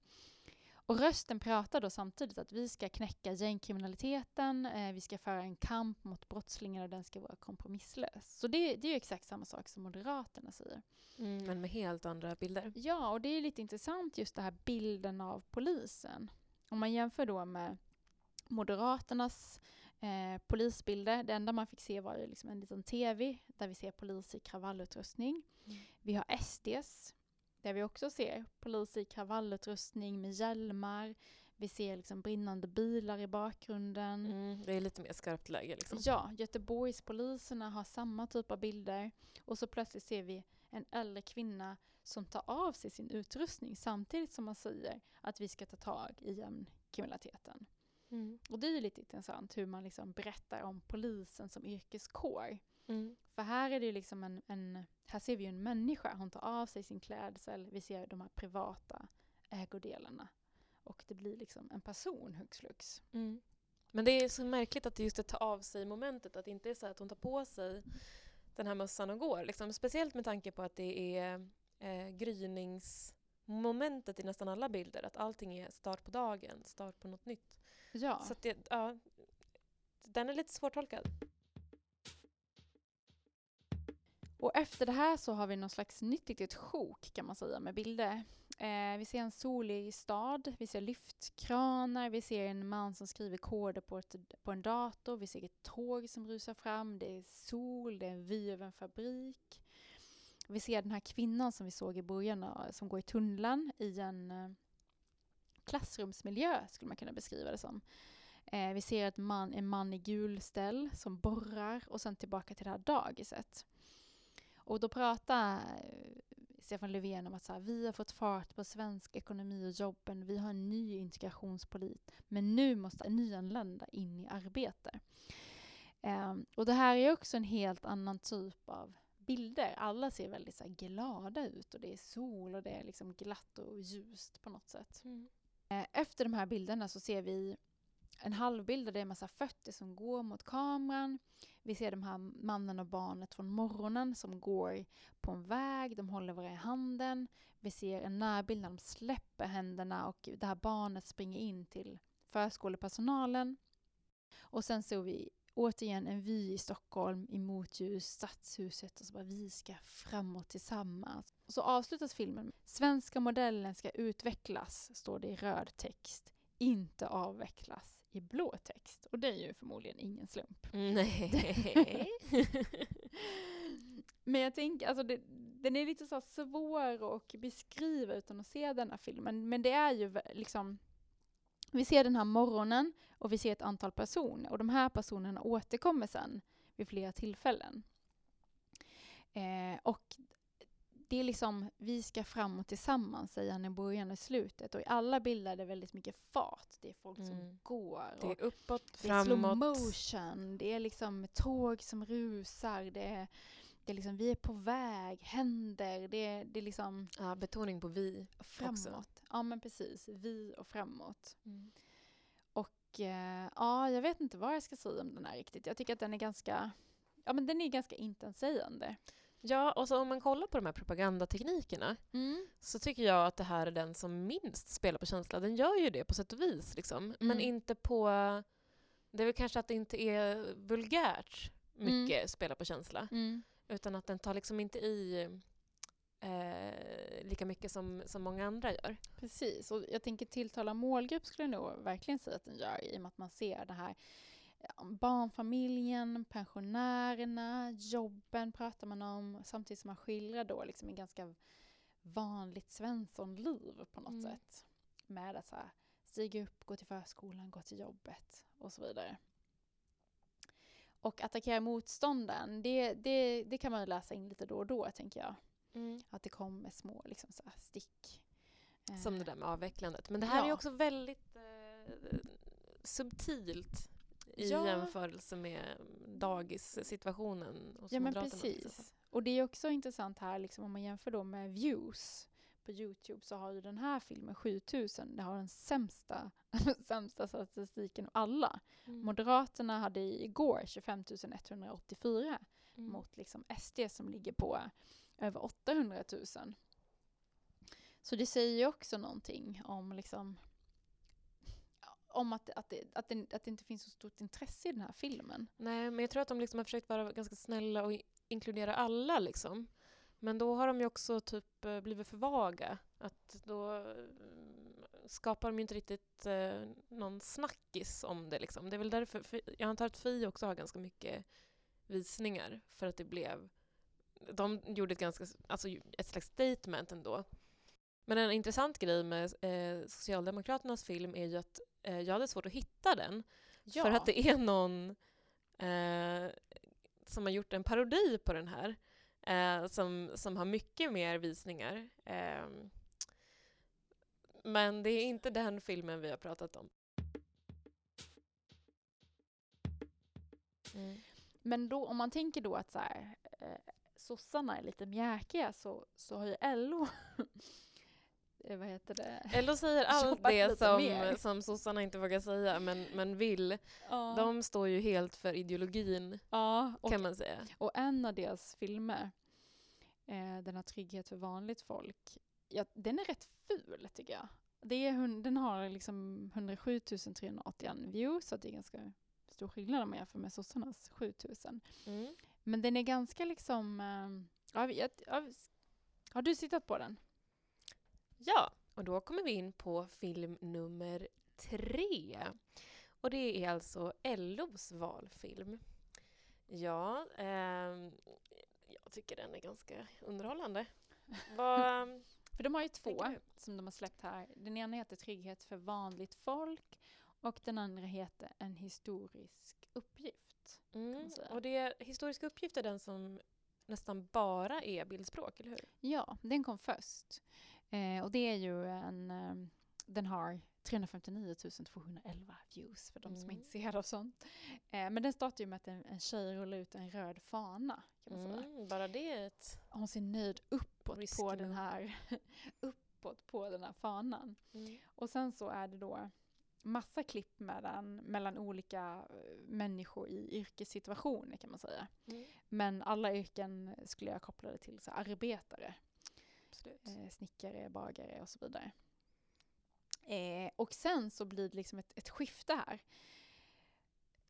Och rösten pratar då samtidigt att vi ska knäcka gängkriminaliteten, eh, vi ska föra en kamp mot brottslingar och den ska vara kompromisslös. Så det, det är ju exakt samma sak som Moderaterna säger. Mm, men med helt andra bilder. Ja, och det är lite intressant just det här bilden av polisen. Om man jämför då med Moderaternas eh, polisbilder, det enda man fick se var ju liksom en liten TV där vi ser polis i kravallutrustning. Mm. Vi har SDs där vi också ser poliser i kravallutrustning med hjälmar. Vi ser liksom brinnande bilar i bakgrunden. Mm, det är lite mer skarpt läge. Liksom. Ja, Göteborgspoliserna har samma typ av bilder. Och så plötsligt ser vi en äldre kvinna som tar av sig sin utrustning samtidigt som man säger att vi ska ta tag i kriminaliteten. Mm. Och det är lite intressant hur man liksom berättar om polisen som yrkeskår. Mm. För här är det liksom en, en, här ser vi en människa, hon tar av sig sin klädsel, vi ser de här privata ägodelarna. Och det blir liksom en person hux flux. Mm. Men det är så märkligt att det just det tar av sig momentet, att det inte är så att hon tar på sig den här mössan och går. Liksom. Speciellt med tanke på att det är eh, gryningsmomentet i nästan alla bilder, att allting är start på dagen, start på något nytt. Ja. Så det, ja, den är lite svårtolkad. Och efter det här så har vi någon slags nytt litet sjok kan man säga med bilder. Eh, vi ser en solig stad, vi ser lyftkranar, vi ser en man som skriver koder på, ett, på en dator, vi ser ett tåg som rusar fram, det är sol, det är en vy över en fabrik. Vi ser den här kvinnan som vi såg i början som går i tunneln i en eh, klassrumsmiljö skulle man kunna beskriva det som. Eh, vi ser ett man, en man i gulställ som borrar och sen tillbaka till det här dagiset. Och då pratar eh, Stefan Löfven om att så här, vi har fått fart på svensk ekonomi och jobben, vi har en ny integrationspolit, men nu måste nyanlända in i arbete. Um, och det här är också en helt annan typ av bilder. Alla ser väldigt så glada ut och det är sol och det är liksom glatt och ljust på något sätt. Mm. Eh, efter de här bilderna så ser vi en halvbild där det är en massa fötter som går mot kameran. Vi ser de här mannen och barnet från morgonen som går på en väg, de håller varandra i handen. Vi ser en närbild när de släpper händerna och det här barnet springer in till förskolepersonalen. Och sen ser vi återigen en vy i Stockholm i motljus, stadshuset och så bara vi ska framåt tillsammans. Och så avslutas filmen med Svenska modellen ska utvecklas, står det i röd text, inte avvecklas i blå text. Och det är ju förmodligen ingen slump. Nej. Men jag tänker, alltså det, den är lite så svår att beskriva utan att se denna filmen. Men det är ju liksom, vi ser den här morgonen och vi ser ett antal personer och de här personerna återkommer sen vid flera tillfällen. Eh, och det är liksom, vi ska framåt tillsammans, säger han i början och slutet. Och i alla bilder är det väldigt mycket fart. Det är folk mm. som går. Det är uppåt, det är slow motion. Det är liksom tåg som rusar. Det är, det är liksom, vi är på väg, händer. Det är, det är liksom... Ja, betoning på vi Framåt. Också. Ja, men precis. Vi och framåt. Mm. Och eh, ja, jag vet inte vad jag ska säga om den här riktigt. Jag tycker att den är ganska, ja men den är ganska intetsägande. Ja, och så om man kollar på de här propagandateknikerna mm. så tycker jag att det här är den som minst spelar på känsla. Den gör ju det på sätt och vis, liksom. Mm. men inte på... Det är väl kanske att det inte är vulgärt mycket mm. spela på känsla. Mm. Utan att den tar liksom inte i eh, lika mycket som, som många andra gör. Precis, och jag tänker tilltala målgrupp skulle jag nog verkligen säga att den gör i och med att man ser det här barnfamiljen, pensionärerna, jobben pratar man om samtidigt som man skildrar då liksom en ganska vanligt svenssonliv på något mm. sätt. Med att så här, stiga upp, gå till förskolan, gå till jobbet och så vidare. Och attackera motstånden, det, det, det kan man ju läsa in lite då och då tänker jag. Mm. Att det kommer små liksom, så stick. Som det där med avvecklandet. Men det här ja. är också väldigt eh, subtilt i ja. jämförelse med dagissituationen hos Ja men precis. Och det är också intressant här liksom, om man jämför då med views på Youtube så har ju den här filmen 7000, det har den sämsta, sämsta statistiken av alla. Mm. Moderaterna hade igår 25 184 mm. mot liksom SD som ligger på över 800 000. Så det säger ju också någonting om liksom om att, att, det, att, det, att det inte finns så stort intresse i den här filmen. Nej, men jag tror att de liksom har försökt vara ganska snälla och inkludera alla. Liksom. Men då har de ju också typ eh, blivit för vaga. Att då mm, skapar de ju inte riktigt eh, någon snackis om det. Liksom. Det är väl därför, jag antar att Fi också har ganska mycket visningar för att det blev... De gjorde ett, ganska, alltså ett slags statement ändå. Men en intressant grej med eh, Socialdemokraternas film är ju att eh, jag hade svårt att hitta den. Ja. För att det är någon eh, som har gjort en parodi på den här. Eh, som, som har mycket mer visningar. Ehm, men det är inte den filmen vi har pratat om. Mm. Men då, om man tänker då att så här, eh, sossarna är lite mjäkiga så, så har ju LO vad heter det? LO säger allt det som, som sossarna inte vågar säga men, men vill. Ja. De står ju helt för ideologin ja, och, kan man säga. Och en av deras filmer, eh, den har trygghet för vanligt folk, ja, den är rätt ful tycker jag. Det är, den har liksom 107 381 views, så det är ganska stor skillnad om man jämför med sossarnas 7000. Mm. Men den är ganska liksom... eh, jag- ja, har du tittat på den? Ja, och då kommer vi in på film nummer tre. Och det är alltså LOs valfilm. Ja, ehm, jag tycker den är ganska underhållande. Vad För de har ju två som de har släppt här. Den ena heter Trygghet för vanligt folk och den andra heter En historisk uppgift. Mm, och det historiska uppgift är den som nästan bara är bildspråk, eller hur? Ja, den kom först. Eh, och det är ju en... Eh, den har 359 211 views för de som är Mm. intresserade av sånt. Eh, men den startar ju med att en, en tjej rullar ut en röd fana. Kan man säga. Mm, bara det. Hon ser nöjd uppåt Risky på den här uppåt på den här fanan. Mm. Och sen så är det då massa klipp mellan, mellan olika eh, människor i yrkessituationer kan man säga. Mm. Men alla yrken skulle jag koppla det till så arbetare, Absolut. eh, snickare, bagare och så vidare. Eh, och sen så blir det liksom ett, ett skifte här.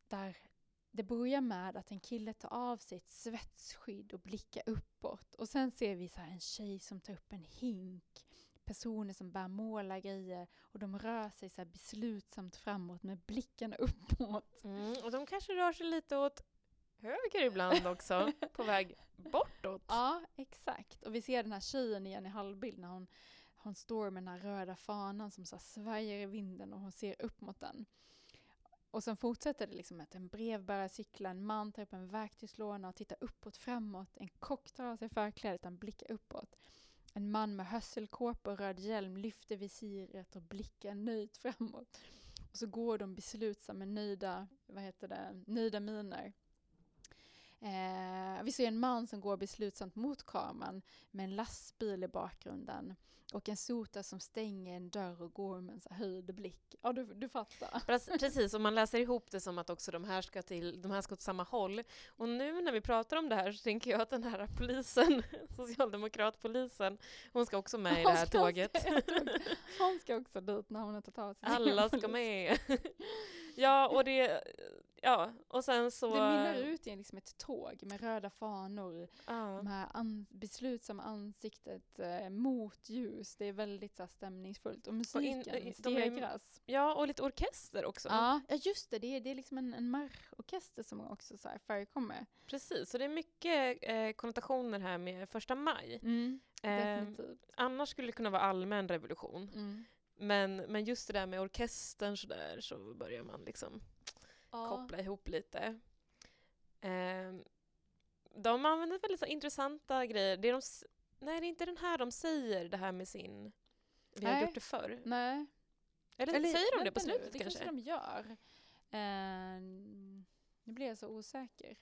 Där det börjar med att en kille tar av sig ett svetsskydd och blickar uppåt. Och sen ser vi så här en tjej som tar upp en hink. Personer som bär målargrejer och de rör sig så beslutsamt framåt med blickarna uppåt. Mm, och de kanske rör sig lite åt höger ibland också, på väg bortåt. Ja, exakt. Och vi ser den här tjejen igen i halvbild när hon, hon står med den här röda fanan som så svajar i vinden och hon ser upp mot den. Och sen fortsätter det liksom att en brevbärare cyklar, en man tar upp en verktygslåda och tittar uppåt framåt, en kock tar av sig förklädet och blickar uppåt. En man med hörselkåpa och röd hjälm lyfter visiret och blickar nöjt framåt. Och så går de beslutsamma, nöjda, vad heter det, nöjda miner. Eh, vi ser en man som går beslutsamt mot kameran med en lastbil i bakgrunden och en sota som stänger en dörr och går med en så höjd blick. Ja, du, du fattar. Prec- Precis, och man läser ihop det som att också de här ska till, de här ska åt samma håll. Och nu när vi pratar om det här så tänker jag att den här polisen, socialdemokratpolisen, hon ska också med i det här tåget. Hon ska också dit när hon tagit av sig Alla ska med. ja, och det, ja, och sen så... Det mynnar ut i liksom ett tåg med röda fanor, Ja. de här an- beslutsamma ansiktet eh, mot ljus. Det är väldigt så här, stämningsfullt. Och in- musiken de är- stegras. ja, och lite orkester också. Ja, ja, just det. Det är, det är liksom en, en marschorkester som också så här förekommer. Precis, så det är mycket eh, konnotationer här med första maj. Mm, Eh, annars skulle det kunna vara allmän revolution. Mm. Men, men just det där med orkestern så där så börjar man liksom Ja. koppla ihop lite. Ehm, de använder väldigt så intressanta grejer. Det är de, nej, det är inte den här de säger, det här med sin... Vi har Nej. gjort det förr. Nej. Eller, säger de det på nu, slutet det kanske? kanske de gör. Uh, nu blir jag så osäker.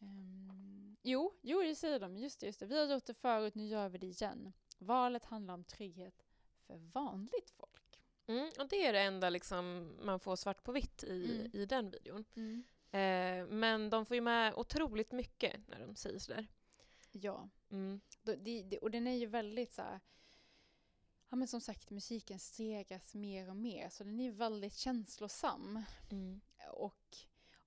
Ehm, jo, jo, det säger de. Just det, just det. Vi har gjort det förut, nu gör vi det igen. Valet handlar om trygghet för vanligt folk. Mm, och det är det enda liksom, man får svart på vitt i, Mm. i den videon. Eh, men de får ju med otroligt mycket när de säger sådär. Ja, Mm. Det, det, och den är ju väldigt så här, ja men som sagt musiken stegras mer och mer så den är väldigt känslosam. Mm. Och,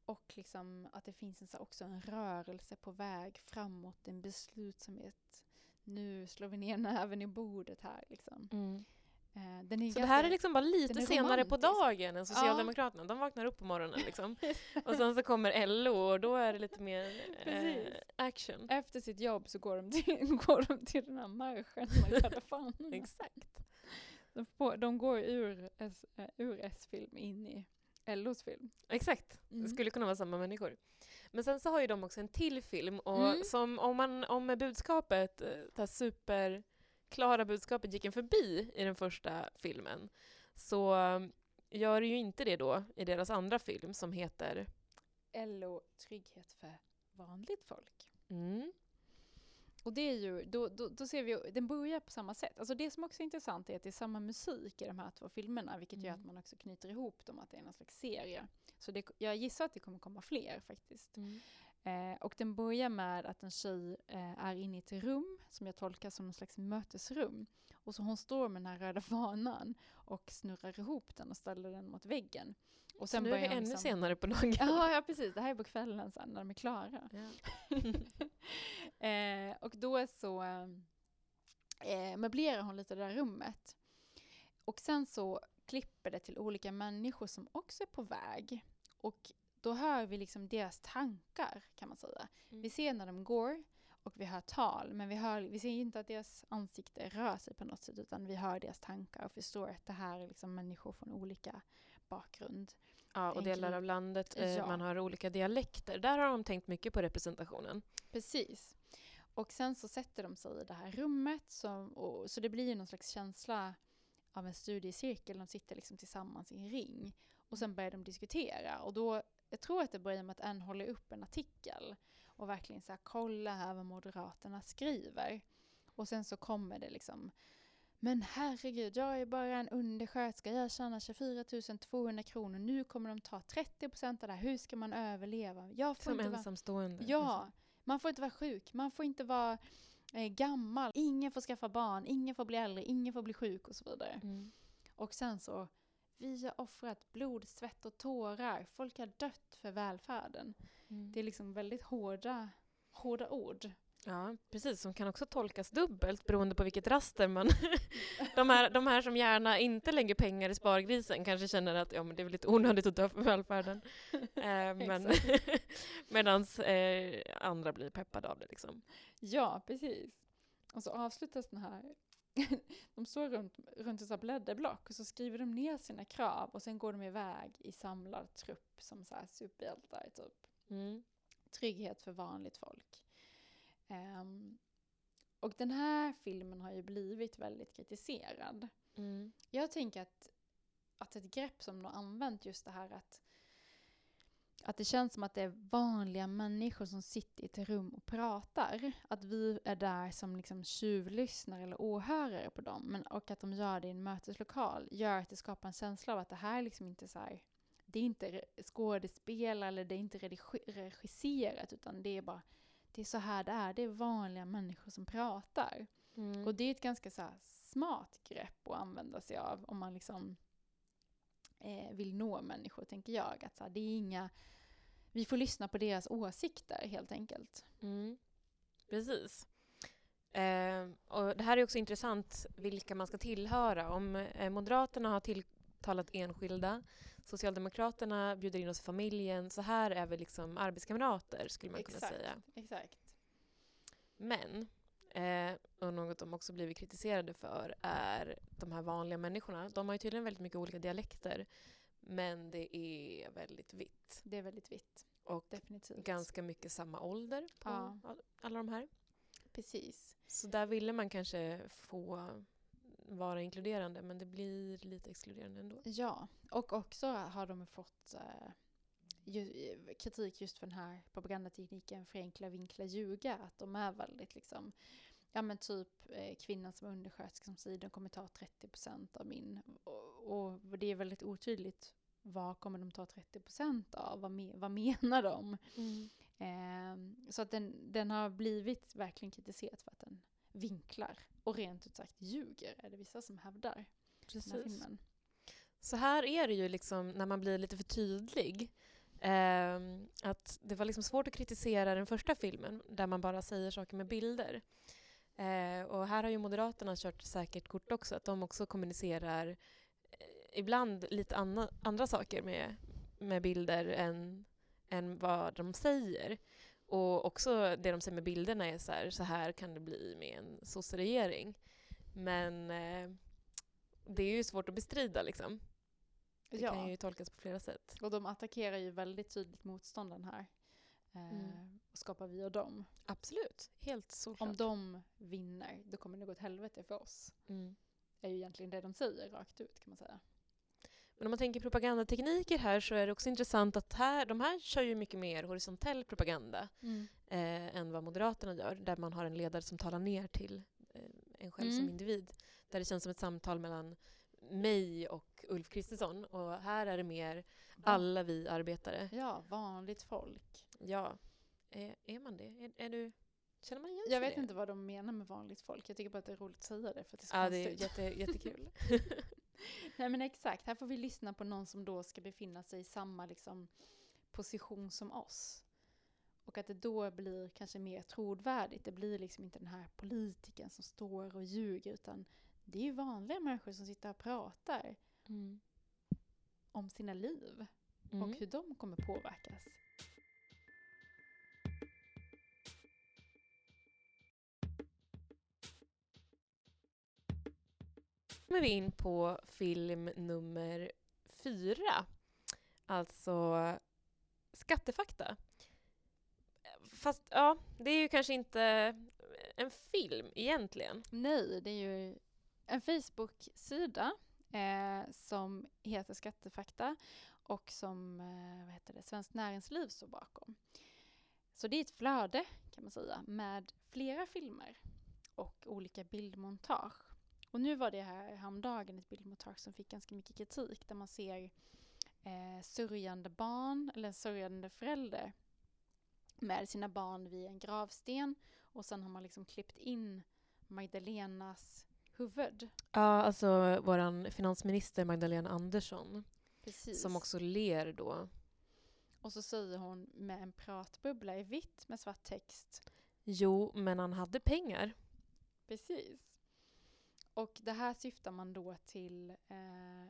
och liksom att det finns en, så här, också en rörelse på väg framåt, en beslutsamhet. Nu slår vi ner näven i bordet här liksom. Mm. Eh, Så det ganska- här är liksom bara lite senare på dagen än Socialdemokraterna. De vaknar upp på morgonen liksom. Och sen så kommer LO och då är det lite mer eh, action. Efter sitt jobb så går de till, går de till den här marschen med. Exakt. De, får- de går ur, eh, ur S-film in i LOs film. Exakt. Det Mm. skulle kunna vara samma människor. Men sen så har ju de också en till film och Mm. som om, man, om budskapet, eh, det här superklara budskapet gick en förbi i den första filmen så eh, gör det ju inte det då i deras andra film som heter LO Trygghet för vanligt folk. mm, Och det är ju, då, då, då ser vi, den börjar på samma sätt. Alltså det som också är intressant är att det är samma musik i de här två filmerna, vilket gör Mm. att man också knyter ihop dem, att det är någon slags serie. Så det, jag gissar att det kommer komma fler faktiskt. Eh, och den börjar med att en tjej eh, är inne i ett rum som jag tolkar som någon slags mötesrum. Och så hon står med den här röda fanan och snurrar ihop den och ställer den mot väggen. Och Så nu är vi ännu liksom- senare på dagen. Ja, ja, precis. Det här är på kvällen sen när de är klara. Ja. eh, och då så eh, möblerar hon lite det där rummet. Och sen så klipper det till olika människor som också är på väg. Och då hör vi liksom deras tankar kan man säga. Mm. Vi ser när de går och vi hör tal, men vi, hör, vi ser inte att deras ansikte rör sig på något sätt, utan vi hör deras tankar och förstår att det här är liksom människor från olika bakgrund. Ja, och delar av landet, eh, Ja. man har olika dialekter. Där har de tänkt mycket på representationen. Precis. Och sen så sätter de sig i det här rummet, som, och, så det blir ju någon slags känsla av en studiecirkel. De sitter liksom tillsammans i en ring. Och sen börjar de diskutera. Och då, jag tror att det börjar med att en håller upp en artikel och verkligen så här, kolla här vad Moderaterna skriver. Och sen så kommer det liksom men herregud, jag är bara en undersköterska, jag tjänar 24 200 kronor, nu kommer de ta 30 procent av det här, hur ska man överleva? Jag får Som inte vara... ensamstående. Ja, man får inte vara sjuk, man får inte vara eh, gammal, ingen får skaffa barn, ingen får bli äldre, ingen får bli sjuk och så vidare. Mm. Och sen så, vi har offrat blod, svett och tårar, folk har dött för välfärden. Mm. Det är liksom väldigt hårda, hårda ord. Ja, precis. Som kan också tolkas dubbelt beroende på vilket raster man... de, här, de här som gärna inte lägger pengar i spargrisen kanske känner att ja, men det är väl lite onödigt att dö för välfärden. eh, Medan eh, andra blir peppade av det. Liksom. Ja, precis. Och så avslutas den här de står runt, runt ett blädderblock och så skriver de ner sina krav och sen går de iväg i samlad trupp som så här superhjältar typ. Mm. Trygghet för vanligt folk. Ehm, och den här filmen har ju blivit väldigt kritiserad. Mm. Jag tänker att, att ett grepp som de har använt just det här att att det känns som att det är vanliga människor som sitter i ett rum och pratar. Att vi är där som liksom tjuvlyssnare eller åhörare på dem. Men, och att de gör det i en möteslokal gör att det skapar en känsla av att det här är liksom inte så här, det är inte skådespel eller det är inte regi- regisserat utan det är bara, det är så här det är. Det är vanliga människor som pratar. Mm. Och det är ett ganska så smart grepp att använda sig av om man liksom eh, vill nå människor, tänker jag. Att så här, det är inga, vi får lyssna på deras åsikter helt enkelt. Mm. Precis. Eh, och det här är också intressant vilka man ska tillhöra. Om eh, Moderaterna har tilltalat enskilda, Socialdemokraterna bjuder in oss i familjen, så här är vi liksom arbetskamrater skulle man kunna Exakt. säga. Exakt. Men, eh, och något de också blivit kritiserade för, är de här vanliga människorna. De har ju tydligen väldigt mycket olika dialekter, men det är väldigt vitt. Det är väldigt vitt. Och Definitivt. ganska mycket samma ålder på Ja. all- alla de här. Precis. Så där ville man kanske få vara inkluderande, men det blir lite exkluderande ändå. Ja, och också har de fått eh, ju, kritik just för den här propagandatekniken förenkla, vinkla, ljuga. Att de är väldigt liksom, ja men typ eh, kvinnan som är undersköterska som säger de kommer ta 30% av min. Och, och det är väldigt otydligt vad kommer de ta 30% av? Vad, me, vad menar de? Ehm, så att den, den har blivit verkligen kritiserad för att den vinklar och rent ut sagt ljuger, är det vissa som hävdar. Den här Precis. filmen. Så här är det ju liksom när man blir lite för tydlig. Ehm, att det var liksom svårt att kritisera den första filmen där man bara säger saker med bilder. Eh, och här har ju Moderaterna kört säkert kort också, att de också kommunicerar eh, ibland lite anna, andra saker med, med bilder än, än vad de säger. Och också det de säger med bilderna är så här, så här kan det bli med en sosseregering. Men eh, det är ju svårt att bestrida liksom. Det Ja. kan ju tolkas på flera sätt. Och de attackerar ju väldigt tydligt motståndaren här. Eh, Mm. Och skapar vi och dem. Absolut, helt såklart. Om de vinner, då kommer det gå åt helvete för oss. Mm. är ju egentligen det de säger rakt ut kan man säga. Men om man tänker propagandatekniker här så är det också intressant att här, de här kör ju mycket mer horisontell propaganda eh, än vad Moderaterna gör, där man har en ledare som talar ner till eh, en själv som Mm. individ. Där det känns som ett samtal mellan mig och Ulf Kristersson och här är det mer alla vi arbetare. Ja, vanligt folk. Ja, är, är man det? Är, är du, känner man igen Jag vet det? inte vad de menar med vanligt folk. Jag tycker bara att det är roligt att säga det för att det är så Ja, det är jätte, jättekul. Nej men exakt, här får vi lyssna på någon som då ska befinna sig i samma liksom, position som oss. Och att det då blir kanske mer trovärdigt. Det blir liksom inte den här politikern som står och ljuger utan det är ju vanliga människor som sitter och pratar Mm. om sina liv Mm. och hur de kommer påverkas. Kommer vi in på film nummer fyra. Alltså skattefakta. Fast ja, det är ju kanske inte en film egentligen. Nej, det är ju en Facebook-sida eh, som heter Skattefakta och som eh, vad heter det, Svenskt Näringsliv står bakom. Så det är ett flöde kan man säga med flera filmer och olika bildmontage. Och nu var det här häromdagen ett bildmontage som fick ganska mycket kritik där man ser eh, sörjande barn eller sörjande förälder med sina barn vid en gravsten och sen har man liksom klippt in Magdalenas huvud. Ja, alltså våran finansminister Magdalena Andersson Precis. som också ler då. Och så säger hon med en pratbubbla i vitt med svart text. Jo, men han hade pengar. Precis. Och det här syftar man då till eh,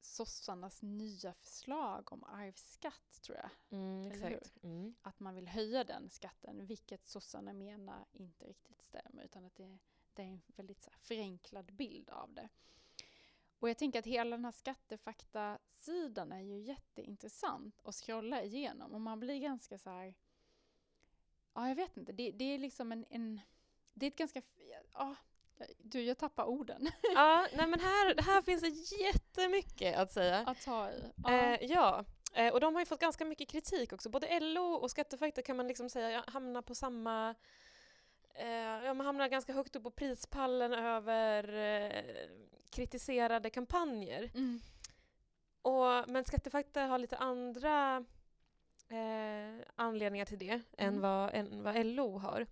sossarnas nya förslag om arvsskatt tror jag. Mm, exakt. Mm. Att man vill höja den skatten, vilket sossarna menar inte riktigt stämmer utan att det, det är en väldigt så här, förenklad bild av det. Och jag tänker att hela den här skattefakta-sidan är ju jätteintressant att scrolla igenom och man blir ganska så här, ja jag vet inte, det, det är liksom en, en, det är ett ganska, ja, du jag tappar orden Ja, nej men här, här finns det jättemycket att säga. att ta i. Ja. Eh, ja, eh, och de har ju fått ganska mycket kritik också. Både LO och Skattefakta kan man liksom säga hamnar på samma... Eh, ja, man hamnar ganska högt upp på prispallen över eh, kritiserade kampanjer. Mm. Och, men Skattefakta har lite andra eh, anledningar till det än, Mm. vad, än vad LO har.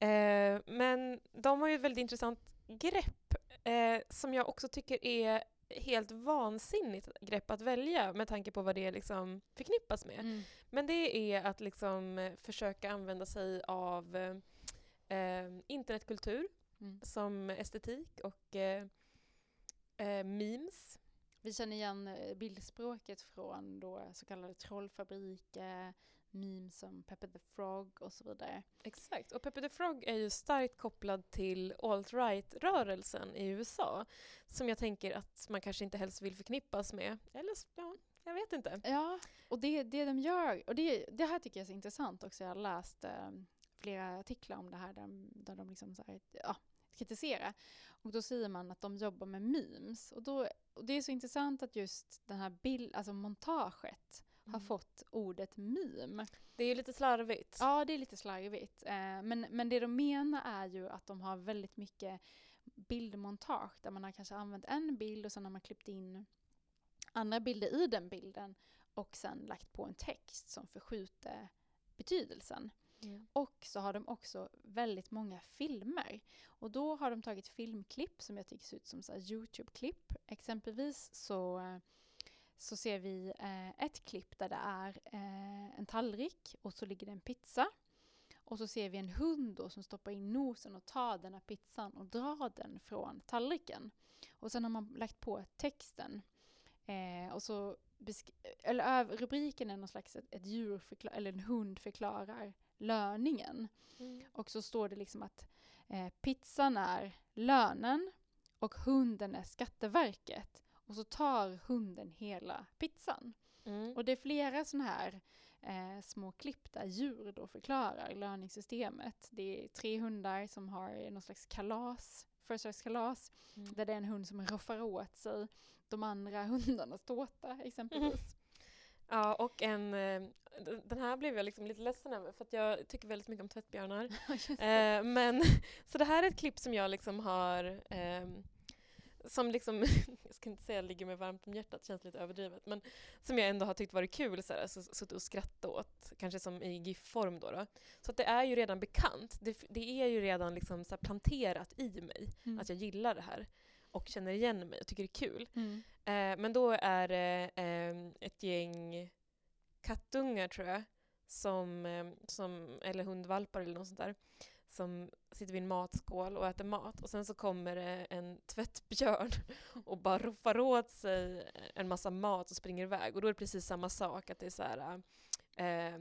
Eh, men de har ju ett väldigt intressant grepp eh, som jag också tycker är helt vansinnigt grepp att välja med tanke på vad det liksom förknippas med. Mm. Men det är att liksom eh, försöka använda sig av eh, eh, internetkultur Mm. som estetik och memes. Vi känner igen bildspråket från då så kallade trollfabriker, memes som Pepper the Frog och så vidare. Exakt. Och Pepper the Frog är ju starkt kopplad till alt-right-rörelsen i USA som jag tänker att man kanske inte helst vill förknippas med. Eller, ja, jag vet inte. Ja, och det, det de gör, och det, det här tycker jag är så intressant också, jag har läst eh, flera artiklar om det här där, de- där de liksom så här, ja, kritiserar. Och då säger man att de jobbar med memes. Och, då, och det är så intressant att just den här bild, alltså montaget har Mm. fått ordet meme. Det är ju lite slarvigt. Ja, det är lite slarvigt. Eh, men, men det de menar är ju att de har väldigt mycket bildmontage där man har kanske använt en bild och sen har man klippt in andra bilder i den bilden och sen lagt på en text som förskjuter betydelsen. Mm. Och så har de också väldigt många filmer. Och då har de tagit filmklipp som jag tycker ser ut som så Youtube-klipp. Exempelvis så, eh, så ser vi eh, ett klipp där det är eh, en tallrik och så ligger det en pizza. Och så ser vi en hund då som stoppar in nosen och tar den här pizzan och drar den från tallriken. Och sen har man lagt på texten. Eh, och så eller rubriken är någon slags ett, ett djur eller en hund förklarar löningen. Mm. Och så står det liksom att eh, pizzan är lönen och hunden är Skatteverket. Och så tar hunden hela pizzan. Mm. Och det är flera sådana här eh, små klipp där djur då förklarar löningssystemet. Det är tre hundar som har någon slags kalas, födelsedagskalas, Mm. där det är en hund som roffar åt sig de andra hundarnas tårta exempelvis. Ja, och en... eh, Den här blev jag liksom lite ledsen över för att jag tycker väldigt mycket om tvättbjörnar. Eh, men, så det här är ett klipp som jag liksom har ehm, som liksom, jag ska inte säga ligger mig varmt om hjärtat, känns lite överdrivet, men som jag ändå har tyckt varit kul, så här, så, suttit och skrattat åt, kanske som i GIF-form då, då. Så att det är ju redan bekant, det, det är ju redan liksom så planterat i mig Mm. att jag gillar det här. och känner igen mig och tycker det är kul. Mm. Eh, men då är det eh, ett gäng kattungar tror jag, som, eh, som, eller hundvalpar eller något sånt där, som sitter vid en matskål och äter mat och sen så kommer det en tvättbjörn och bara roffar åt sig en massa mat och springer iväg och då är det precis samma sak, att det är så här, eh,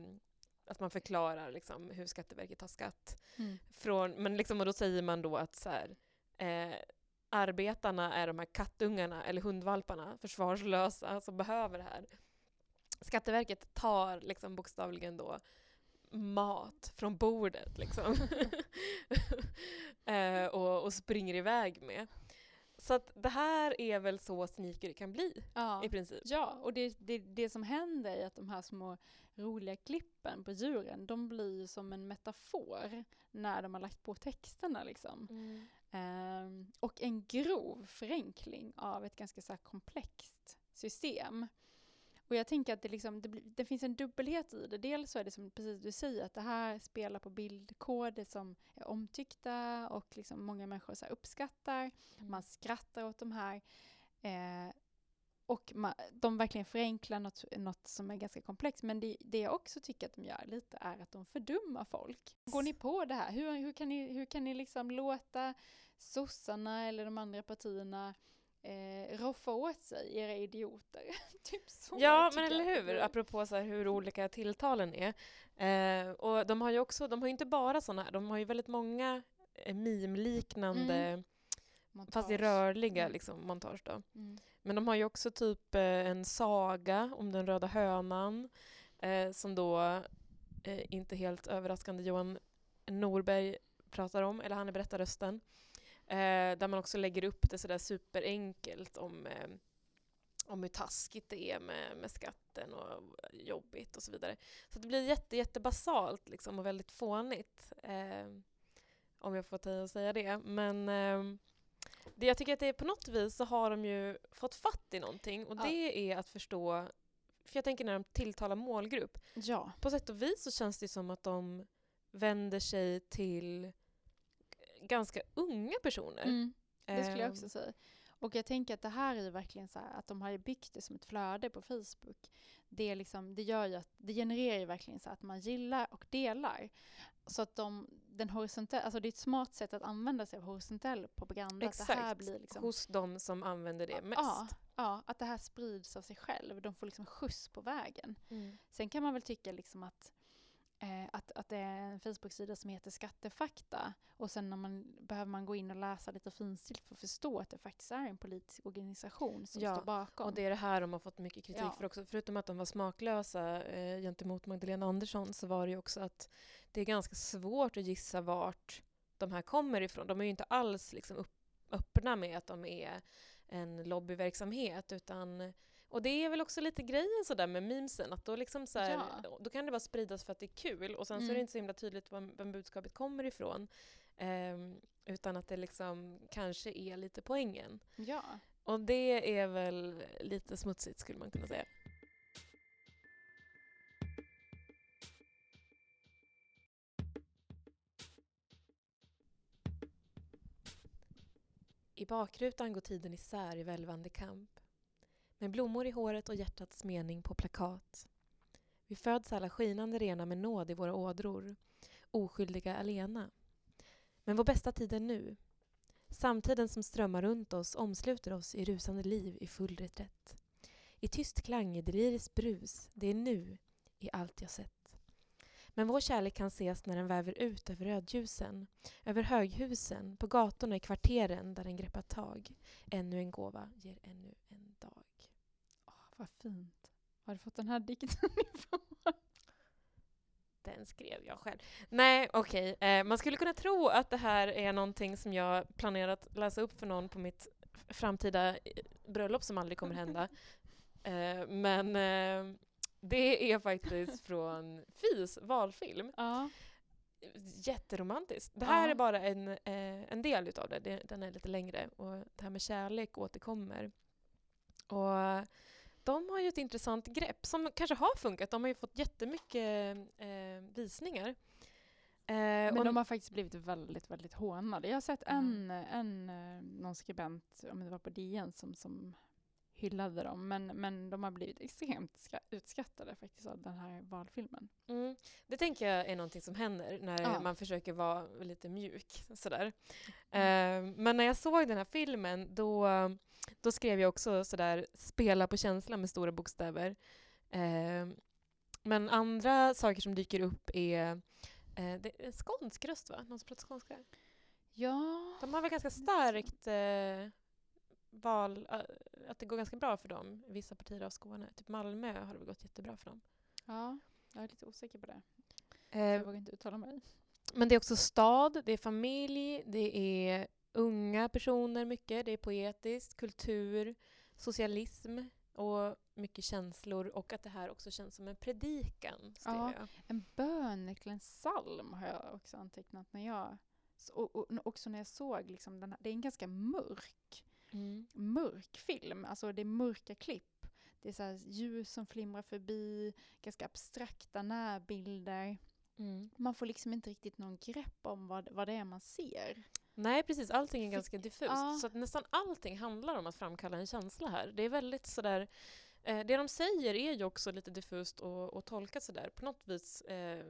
att man förklarar liksom hur Skatteverket tar skatt. Mm. Från, men liksom, och då säger man då att så här, eh, arbetarna är de här kattungarna eller hundvalparna, försvarslösa, som behöver det här. Skatteverket tar liksom bokstavligen då mat från bordet liksom. eh, och, och springer iväg med. Så att det här är väl så sneaker kan bli Ja. i princip. Ja, och det, det, det som händer är att de här små roliga klippen på djuren, de blir ju som en metafor när de har lagt på texterna liksom. Ehm, och en grov förenkling av ett ganska så här komplext system. Och jag tänker att det, liksom, det, det finns en dubbelhet i det. Dels så är det som precis du säger, att det här spelar på bildkoder som är omtyckta och liksom många människor så uppskattar. Mm. Man skrattar åt de här. Eh, och man, de verkligen förenklar något, något som är ganska komplext. Men det, det jag också tycker att de gör lite är att de fördummar folk. Går ni på det här? Hur, hur kan ni, hur kan ni liksom låta sossarna eller de andra partierna eh, roffa åt sig, era idioter? typ så. Ja, men eller det hur? Apropå så hur olika tilltalen är. Eh, och de har ju också, de har inte bara sådana här, de har ju väldigt många eh, meme-liknande, fast i Montage. rörliga Mm. liksom, montage då. Mm. Men de har ju också typ eh, en saga om den röda hönan, eh, som då, eh, inte helt överraskande, Johan Norberg pratar om, eller han är berättarrösten. Eh, där man också lägger upp det sådär superenkelt om, eh, om hur taskigt det är med, med skatten och jobbigt och så vidare. Så det blir jätte, jättebasalt liksom och väldigt fånigt. Eh, om jag får ta att säga det. Men eh, det, jag tycker att det är på något vis så har de ju fått fatt i någonting och Ja. det är att förstå, för jag tänker när de tilltalar målgrupp, Ja. på sätt och vis så känns det som att de vänder sig till ganska unga personer. Mm. Det skulle jag Ehm, också säga. Och jag tänker att det här är verkligen så här att de har byggt det som ett flöde på Facebook. Det, liksom, det gör ju att det genererar ju verkligen så att man gillar och delar. Så att de, den horisontella, alltså det är ett smart sätt att använda sig av horisontell propaganda. Att det här Exakt, blir liksom, hos de som använder det mest. ja, ja, att det här sprids av sig själv. De får liksom skjuts på vägen. Mm. Sen kan man väl tycka liksom att, eh, att, att det är en Facebook-sida som heter Skattefakta och sen när man, behöver man gå in och läsa lite finstilt för att förstå att det faktiskt är en politisk organisation som Ja, står bakom. Och det är det här de har fått mycket kritik Ja. för också. Förutom att de var smaklösa eh, gentemot Magdalena Andersson så var det ju också att det är ganska svårt att gissa vart de här kommer ifrån. De är ju inte alls liksom upp, öppna med att de är en lobbyverksamhet utan och det är väl också lite grejen sådär med memesen, att då, liksom så här, Ja. då kan det bara spridas för att det är kul och sen så är Mm. det inte så himla tydligt var, var budskapet kommer ifrån. Ehm, utan att det liksom kanske är lite poängen. Ja. Och det är väl lite smutsigt skulle man kunna säga. I bakrutan går tiden isär i välvande kamp. Med blommor i håret och hjärtats mening på plakat. Vi föds alla skinande rena med nåd i våra ådror. Oskyldiga alena. Men vår bästa tid är nu. Samtiden som strömmar runt oss omsluter oss i rusande liv i full reträtt. I tyst klang, i deliriskt brus, det är nu, i allt jag sett. Men vår kärlek kan ses när den väver ut över rödljusen, över höghusen, på gatorna i kvarteren där den greppat tag. Ännu en gåva ger ännu en dag. Vad fint. Har du fått den här dikten ifrån? Den skrev jag själv. Nej, okej. Eh, man skulle kunna tro att det här är någonting som jag planerar att läsa upp för någon på mitt framtida eh, bröllop som aldrig kommer hända. Eh, men eh, det är faktiskt från Fis valfilm. Ja. Jätteromantiskt. Det här Ja. är bara en, eh, en del utav det. det. Den är lite längre och det här med kärlek återkommer. Och de har ju ett intressant grepp som kanske har funkat. De har ju fått jättemycket eh, visningar. Eh, Men och, de har faktiskt blivit väldigt, väldigt hånade. Jag har sett en, en eh, någon skribent, om det var på DN, som, som hyllade dem. Men, men de har blivit extremt ska- utskattade faktiskt av den här valfilmen. mm, det tänker jag är någonting som händer när Ja. man försöker vara lite mjuk. Sådär. Eh, men när jag såg den här filmen då, då skrev jag också sådär spela på känslan med stora bokstäver. Eh, men andra saker som dyker upp är eh, det är en skånsk röst va? Någon som pratar skånska? Ja, De har väl ganska starkt eh, val, eh, att det går ganska bra för dem i vissa partier av Skåne. Typ Malmö har det väl gått jättebra för dem. ja, jag är lite osäker på det. Eh, Jag vågar inte uttala mig. men det är också stad, det är familj, det är unga personer mycket, det är poetiskt, kultur, socialism och mycket känslor och att det här också känns som en predikan. Ja. jag. En bön en psalm har jag också antecknat när jag och, och också när jag såg liksom den här, det är en ganska mörk, mörk film. Alltså det är mörka klipp. Det är så ljus som flimrar förbi, ganska abstrakta närbilder. Mm. Man får liksom inte riktigt någon grepp om vad, vad det är man ser. Nej, precis. Allting är ganska diffust. ja. Så nästan allting handlar om att framkalla en känsla här. Det är väldigt sådär... Eh, det de säger är ju också lite diffust och, och tolkat sådär. På något vis eh,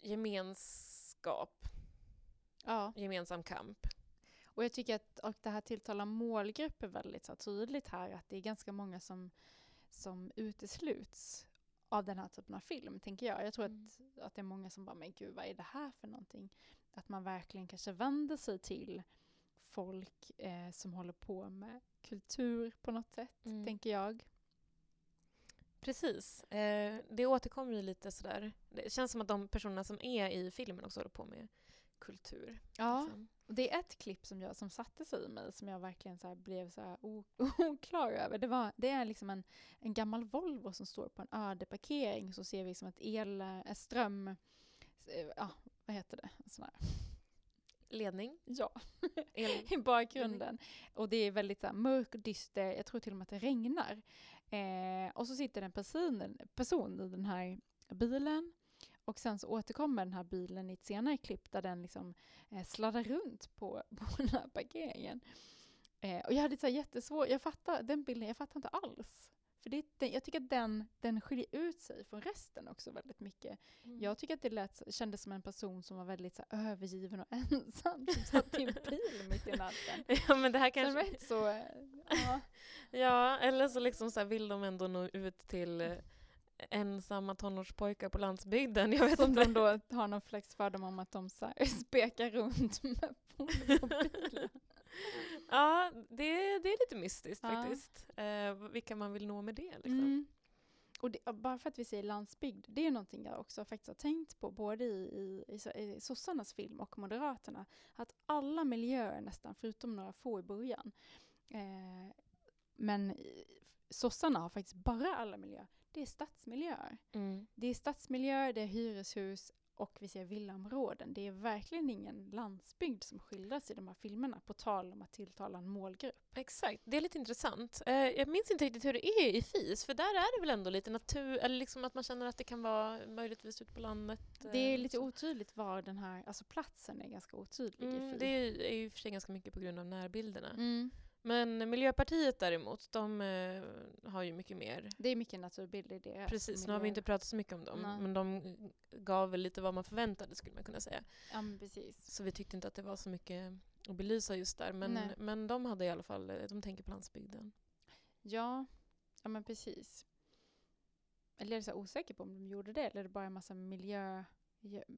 gemenskap, Ja. gemensam kamp. Och jag tycker att och det här tilltalar målgrupper väldigt så tydligt här, att det är ganska många som, som utesluts av den här typen av film, tänker jag. Jag tror Mm. att, att det är många som bara, men gud, vad är det här för någonting? Att man verkligen kanske vänder sig till folk eh, som håller på med kultur på något sätt, Mm. tänker jag. Precis. Eh, det återkommer ju lite sådär. Det känns som att de personerna som är i filmen också håller på med kultur. Ja, liksom. och det är ett klipp som, jag, som satte sig i mig, som jag verkligen så blev så oklar över. Det, var, det är liksom en, en gammal Volvo som står på en öde parkering, så ser vi som ett el, eh, ström, eh, ja, vad heter det? En sån här. Ledning. Ja, i bakgrunden. Och det är väldigt så här, mörk och dyster, jag tror till och med att det regnar. Eh, och så sitter en person, person i den här bilen. Och sen så återkommer den här bilen i ett senare klipp där den liksom eh, sladdar runt på, på den här parkeringen. Eh, och jag hade så här jättesvårt, jag fattar den bilden, jag fattar inte alls. För det, den, jag tycker att den, den skiljer ut sig från resten också väldigt mycket. Mm. Jag tycker att det lät, kändes som en person som var väldigt så här, övergiven och ensam, som satt i en bil mitt i natten. ja, men det här Kanske... rätt så, ja. Ja, eller så, liksom så här vill de ändå nå ut till eh, ensamma tonårspojkar på landsbygden. Jag vet Som inte. de då har någon slags fördom om att de så här, spekar runt med Volvobilar. Ja, det, det är lite mystiskt Ja. faktiskt. Eh, vilka man vill nå med det. Liksom. Mm. Och det, bara för att vi säger landsbygd, det är någonting jag också faktiskt har tänkt på både i, i, i, i sossarnas film och Moderaterna. Att alla miljöer nästan, förutom några få i början, eh, men sossarna har faktiskt bara alla miljöer. Det är stadsmiljöer. Mm. Det är stadsmiljöer, det är hyreshus och vi ser villaområden. Det är verkligen ingen landsbygd som skildras i de här filmerna, på tal om att tilltala en målgrupp. Exakt, det är lite intressant. Eh, jag minns inte riktigt hur det är i FIS, för där är det väl ändå lite natur, eller liksom att man känner att det kan vara möjligtvis ute på landet. Det är eh, lite så. otydligt var den här, alltså platsen är ganska otydlig i Mm, Fi. det är ju i för sig ganska mycket på grund av närbilderna. Mm. Men Miljöpartiet däremot, de eh, har ju mycket mer. Det är mycket naturbild i det. Precis, nu har vi inte pratat så mycket om dem, Nej. men de gav väl lite vad man förväntade skulle man kunna säga. Ja, precis. Så vi tyckte inte att det var så mycket att belysa just där. Men, Nej. men de hade i alla fall, eh, de tänker på landsbygden. Ja, ja men precis. Eller är jag så osäker på om de gjorde det, eller är det bara en massa miljö...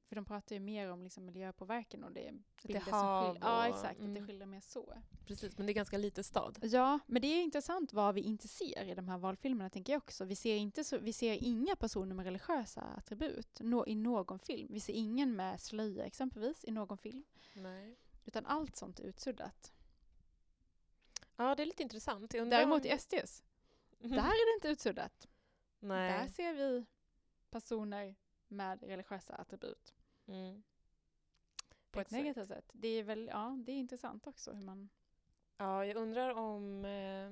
För de pratar ju mer om liksom miljöpåverkan och det är bilder som hav skiljer. Ja, exakt. Att det mm. skiljer mer så. Precis, men det är ganska lite stad. Ja, men det är intressant vad vi inte ser i de här valfilmerna, tänker jag också. Vi ser, inte så, vi ser inga personer med religiösa attribut nå, i någon film. Vi ser ingen med slöja exempelvis i någon film. Nej. Utan allt sånt är utsuddat. Ja, det är lite intressant. Däremot i SDs, där är det inte utsuddat. Nej. Där ser vi personer med religiösa attribut Mm. på ett Exakt. negativt sätt. Det är väl, ja, det är intressant också hur man... Ja, jag undrar om eh,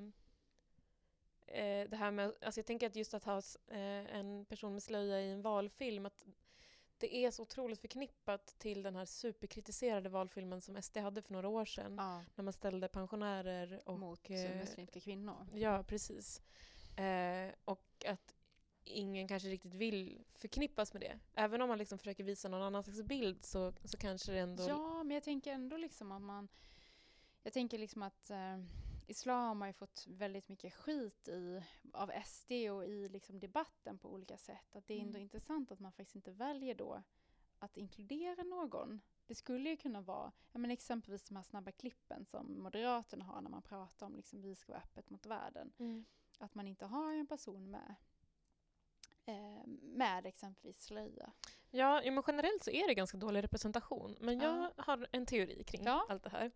eh, det här med, alltså jag tänker att just att ha eh, en person med slöja i en valfilm, att det är så otroligt förknippat till den här superkritiserade valfilmen som SD hade för några år sedan. Ja, När man ställde pensionärer och... mot eh, muslimska kvinnor. Ja, precis. Eh, och att ingen kanske riktigt vill förknippas med det. Även om man liksom försöker visa någon annan slags bild så, så kanske det ändå... Ja, men jag tänker ändå liksom att man... Jag tänker liksom att eh, islam har ju fått väldigt mycket skit i, av SD och i liksom debatten på olika sätt. Att det är ändå Mm. intressant att man faktiskt inte väljer då att inkludera någon. Det skulle ju kunna vara ja, men exempelvis de här snabba klippen som Moderaterna har när man pratar om liksom vi ska vara öppet mot världen. Mm. Att man inte har en person med, med exempelvis slöja. Ja, men generellt så är det ganska dålig representation. Men jag Ja. har en teori kring Ja. allt det här.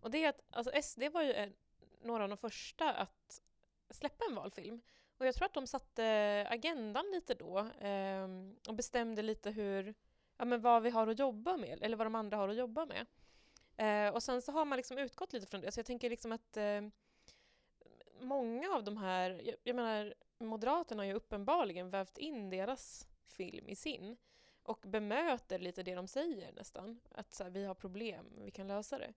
Och det är att alltså, SD var ju en, några av de första att släppa en valfilm. Och jag tror att de satte agendan lite då ehm, och bestämde lite hur, ja, men vad vi har att jobba med, eller vad de andra har att jobba med. Eh, och sen så har man liksom utgått lite från det. Så jag tänker liksom att eh, många av de här, jag, jag menar Moderaterna har ju uppenbarligen vävt in deras film i sin och bemöter lite det de säger nästan. Att så här, vi har problem, vi kan lösa det.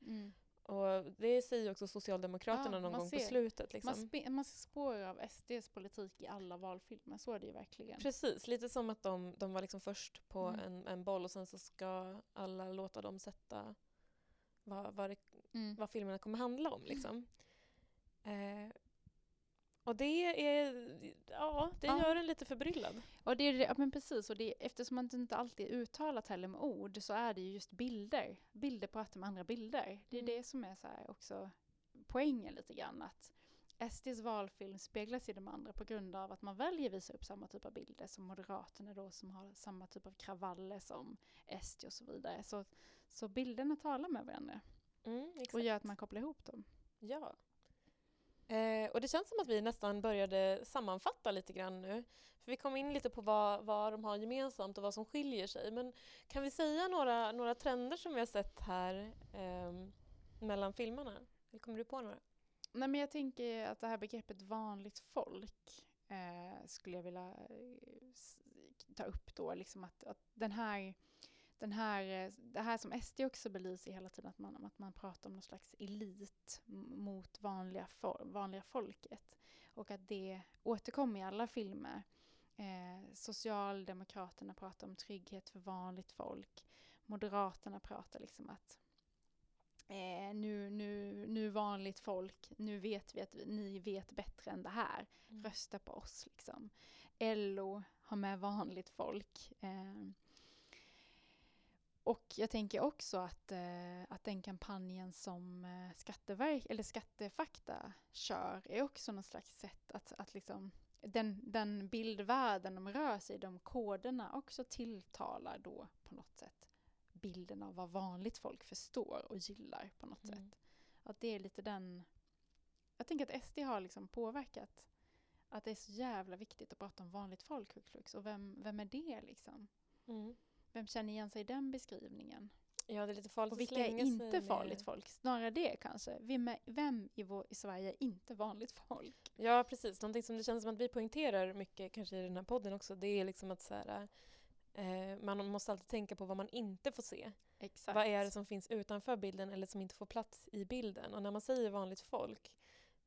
Och det säger också Socialdemokraterna Ja, någon gång på ser. slutet. Liksom. Man, man ser spår av SDs politik i alla valfilmer, så är det ju verkligen. Precis, lite som att de, de var liksom först på Mm. en, en boll och sen så ska alla låta dem sätta vad, vad, det, Mm. vad filmerna kommer handla om. Liksom. Eh, och det är, ja, det Ja. gör en lite förbryllad. Och det är ja, men precis, och det, eftersom man inte alltid är uttalat heller med ord så är det ju just bilder. Bilder pratar med andra bilder. Det är Mm. det som är så också poängen lite grann. Att SDs valfilm speglas i de andra på grund av att man väljer visa upp samma typ av bilder som Moderaterna då som har samma typ av kravaller som SD och så vidare. Så, så bilderna talar med varandra Mm, och gör att man kopplar ihop dem. Ja. Eh, och det känns som att vi nästan började sammanfatta lite grann nu. För vi kom in lite på vad, vad de har gemensamt och vad som skiljer sig. Men kan vi säga några, några trender som vi har sett här eh, mellan filmerna? Eller kommer du på några? Nej, men jag tänker att det här begreppet vanligt folk eh, skulle jag vilja eh, ta upp då. Liksom att, att den här, den här, eh, det här som SD också belyser hela tiden, att man, att man pratar om någon slags elit mot vanliga, fol- vanliga folket. Och att det återkommer i alla filmer. Eh, Socialdemokraterna pratar om trygghet för vanligt folk. Moderaterna pratar liksom att eh, nu, nu, nu vanligt folk, nu vet vi att vi, ni vet bättre än det här. Mm. Rösta på oss liksom. LO har med vanligt folk. Eh, och jag tänker också att, eh, att den kampanjen som eh, Skatteverk, eller Skattefakta kör är också någon slags sätt att, att liksom den, den bildvärlden de rör sig i, de koderna också tilltalar då på något sätt bilden av vad vanligt folk förstår och gillar på något Mm. sätt. Att det är lite den... Jag tänker att SD har liksom påverkat att det är så jävla viktigt att prata om vanligt folk hux flux. Och vem, vem är det liksom? Mm. Vem känner igen sig i den beskrivningen? Ja, det är lite farligt Och vilka är inte med- farligt folk? Snarare det kanske. Vem, är, vem i, vår, i Sverige är inte vanligt folk? Ja, precis. Någonting som det känns som att vi poängterar mycket kanske i den här podden också, det är liksom att så här, eh, man måste alltid tänka på vad man inte får se. Exakt. Vad är det som finns utanför bilden eller som inte får plats i bilden? Och när man säger vanligt folk,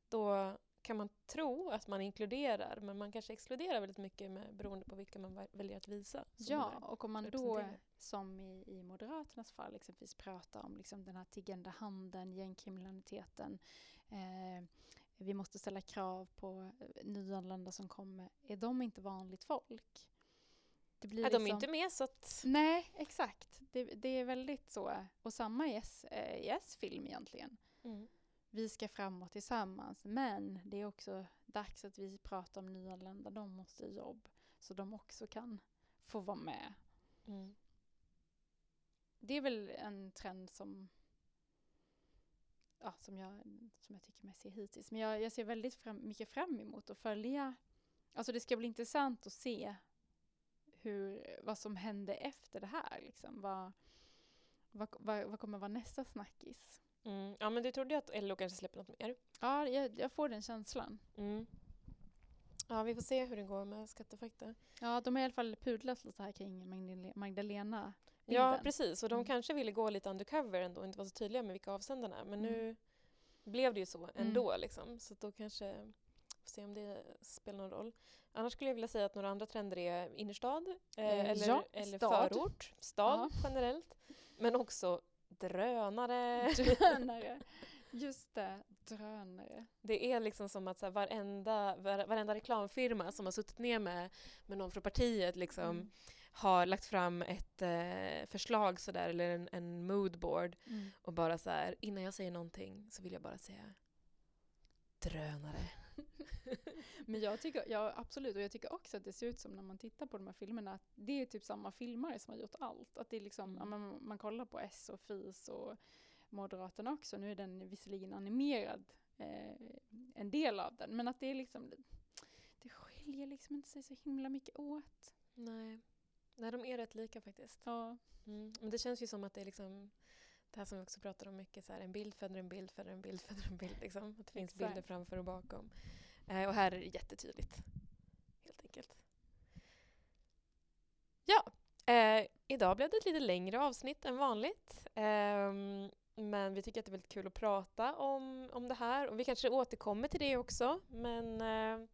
då kan man tro att man inkluderar, men man kanske exkluderar väldigt mycket med, beroende på vilka man väljer att visa. Ja, och om man då, som i, i Moderaternas fall, exempelvis pratar om liksom den här tiggande handeln, gängkriminaliteten, eh, vi måste ställa krav på eh, nyanlända som kommer, är de inte vanligt folk? Det blir Ja, de är liksom- inte med så att... Nej, exakt. Det, det är väldigt så. Och samma i S, eh, i S-film egentligen. Mm. Vi ska framåt tillsammans, men det är också dags att vi pratar om nyanlända. De måste jobb, så de också kan få vara med. Mm. Det är väl en trend som, ja, som, jag, som jag tycker mig se hittills. Men jag, jag ser väldigt fram, mycket fram emot att följa. Alltså det ska bli intressant att se hur, vad som händer efter det här. Liksom. Vad, vad, vad, vad kommer vara nästa snackis? Mm. Ja, men du trodde ju att LO kanske släpper något mer. Ja, jag, jag får den känslan. Mm. Ja, vi får se hur det går med skattefakta. Ja, de har i alla fall pudlat lite här kring Magdalena- Magdalena. Ja, bilden. precis. Och de Mm. kanske ville gå lite undercover ändå och inte vara så tydliga med vilka avsändarna är. Men Mm. nu blev det ju så ändå. Liksom. Så då kanske, får se om det spelar någon roll. Annars skulle jag vilja säga att några andra trender är innerstad eh, Eh, eller, ja, eller stad. förort, stad Ja. generellt. Men också drönare. Drönare. Just det, drönare. Det är liksom som att så här, varenda, var, varenda reklamfirma som har suttit ner med, med någon från partiet liksom, Mm. har lagt fram ett eh, förslag sådär, eller en, en moodboard Mm. och bara så här, innan jag säger någonting så vill jag bara säga drönare. Men jag tycker, ja absolut, och jag tycker också att det ser ut som när man tittar på de här filmerna att det är typ samma filmare som har gjort allt. Att det är liksom, Mm. man, man kollar på S och FIS och Moderaterna också, nu är den visserligen animerad, eh, en del av den, men att det är liksom, det skiljer liksom inte sig så himla mycket åt. Nej. Nej, de är rätt lika faktiskt. Ja, Mm. Men det känns ju som att det är liksom det här som vi också pratar om mycket, så här, en bild föder en bild föder en bild föder en bild. Liksom. Att det finns Exakt. bilder framför och bakom. Eh, och här är det jättetydligt. Helt enkelt. Ja, eh, idag blev det ett lite längre avsnitt än vanligt. Ehm, men vi tycker att det är väldigt kul att prata om, om det här. Och vi kanske återkommer till det också. Men eh,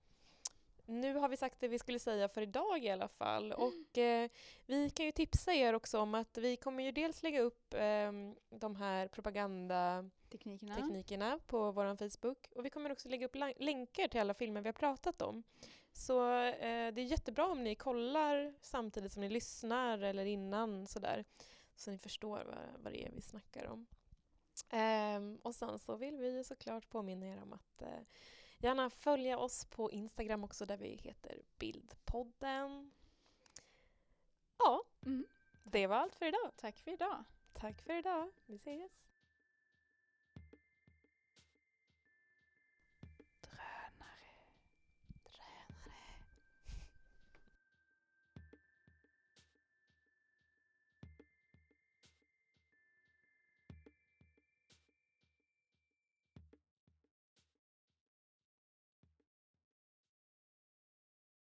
nu har vi sagt det vi skulle säga för idag i alla fall. Och eh, vi kan ju tipsa er också om att vi kommer ju dels lägga upp eh, de här propagandateknikerna teknikerna. på vår Facebook. Och vi kommer också lägga upp länkar till alla filmer vi har pratat om. Så eh, det är jättebra om ni kollar samtidigt som ni lyssnar eller innan sådär. Så ni förstår vad, vad det är vi snackar om. Ehm, och sen så vill vi såklart påminna er om att eh, gärna följa oss på Instagram också där vi heter Bildpodden. Ja, Mm. det var allt för idag. Tack för idag. Tack för idag. Vi ses.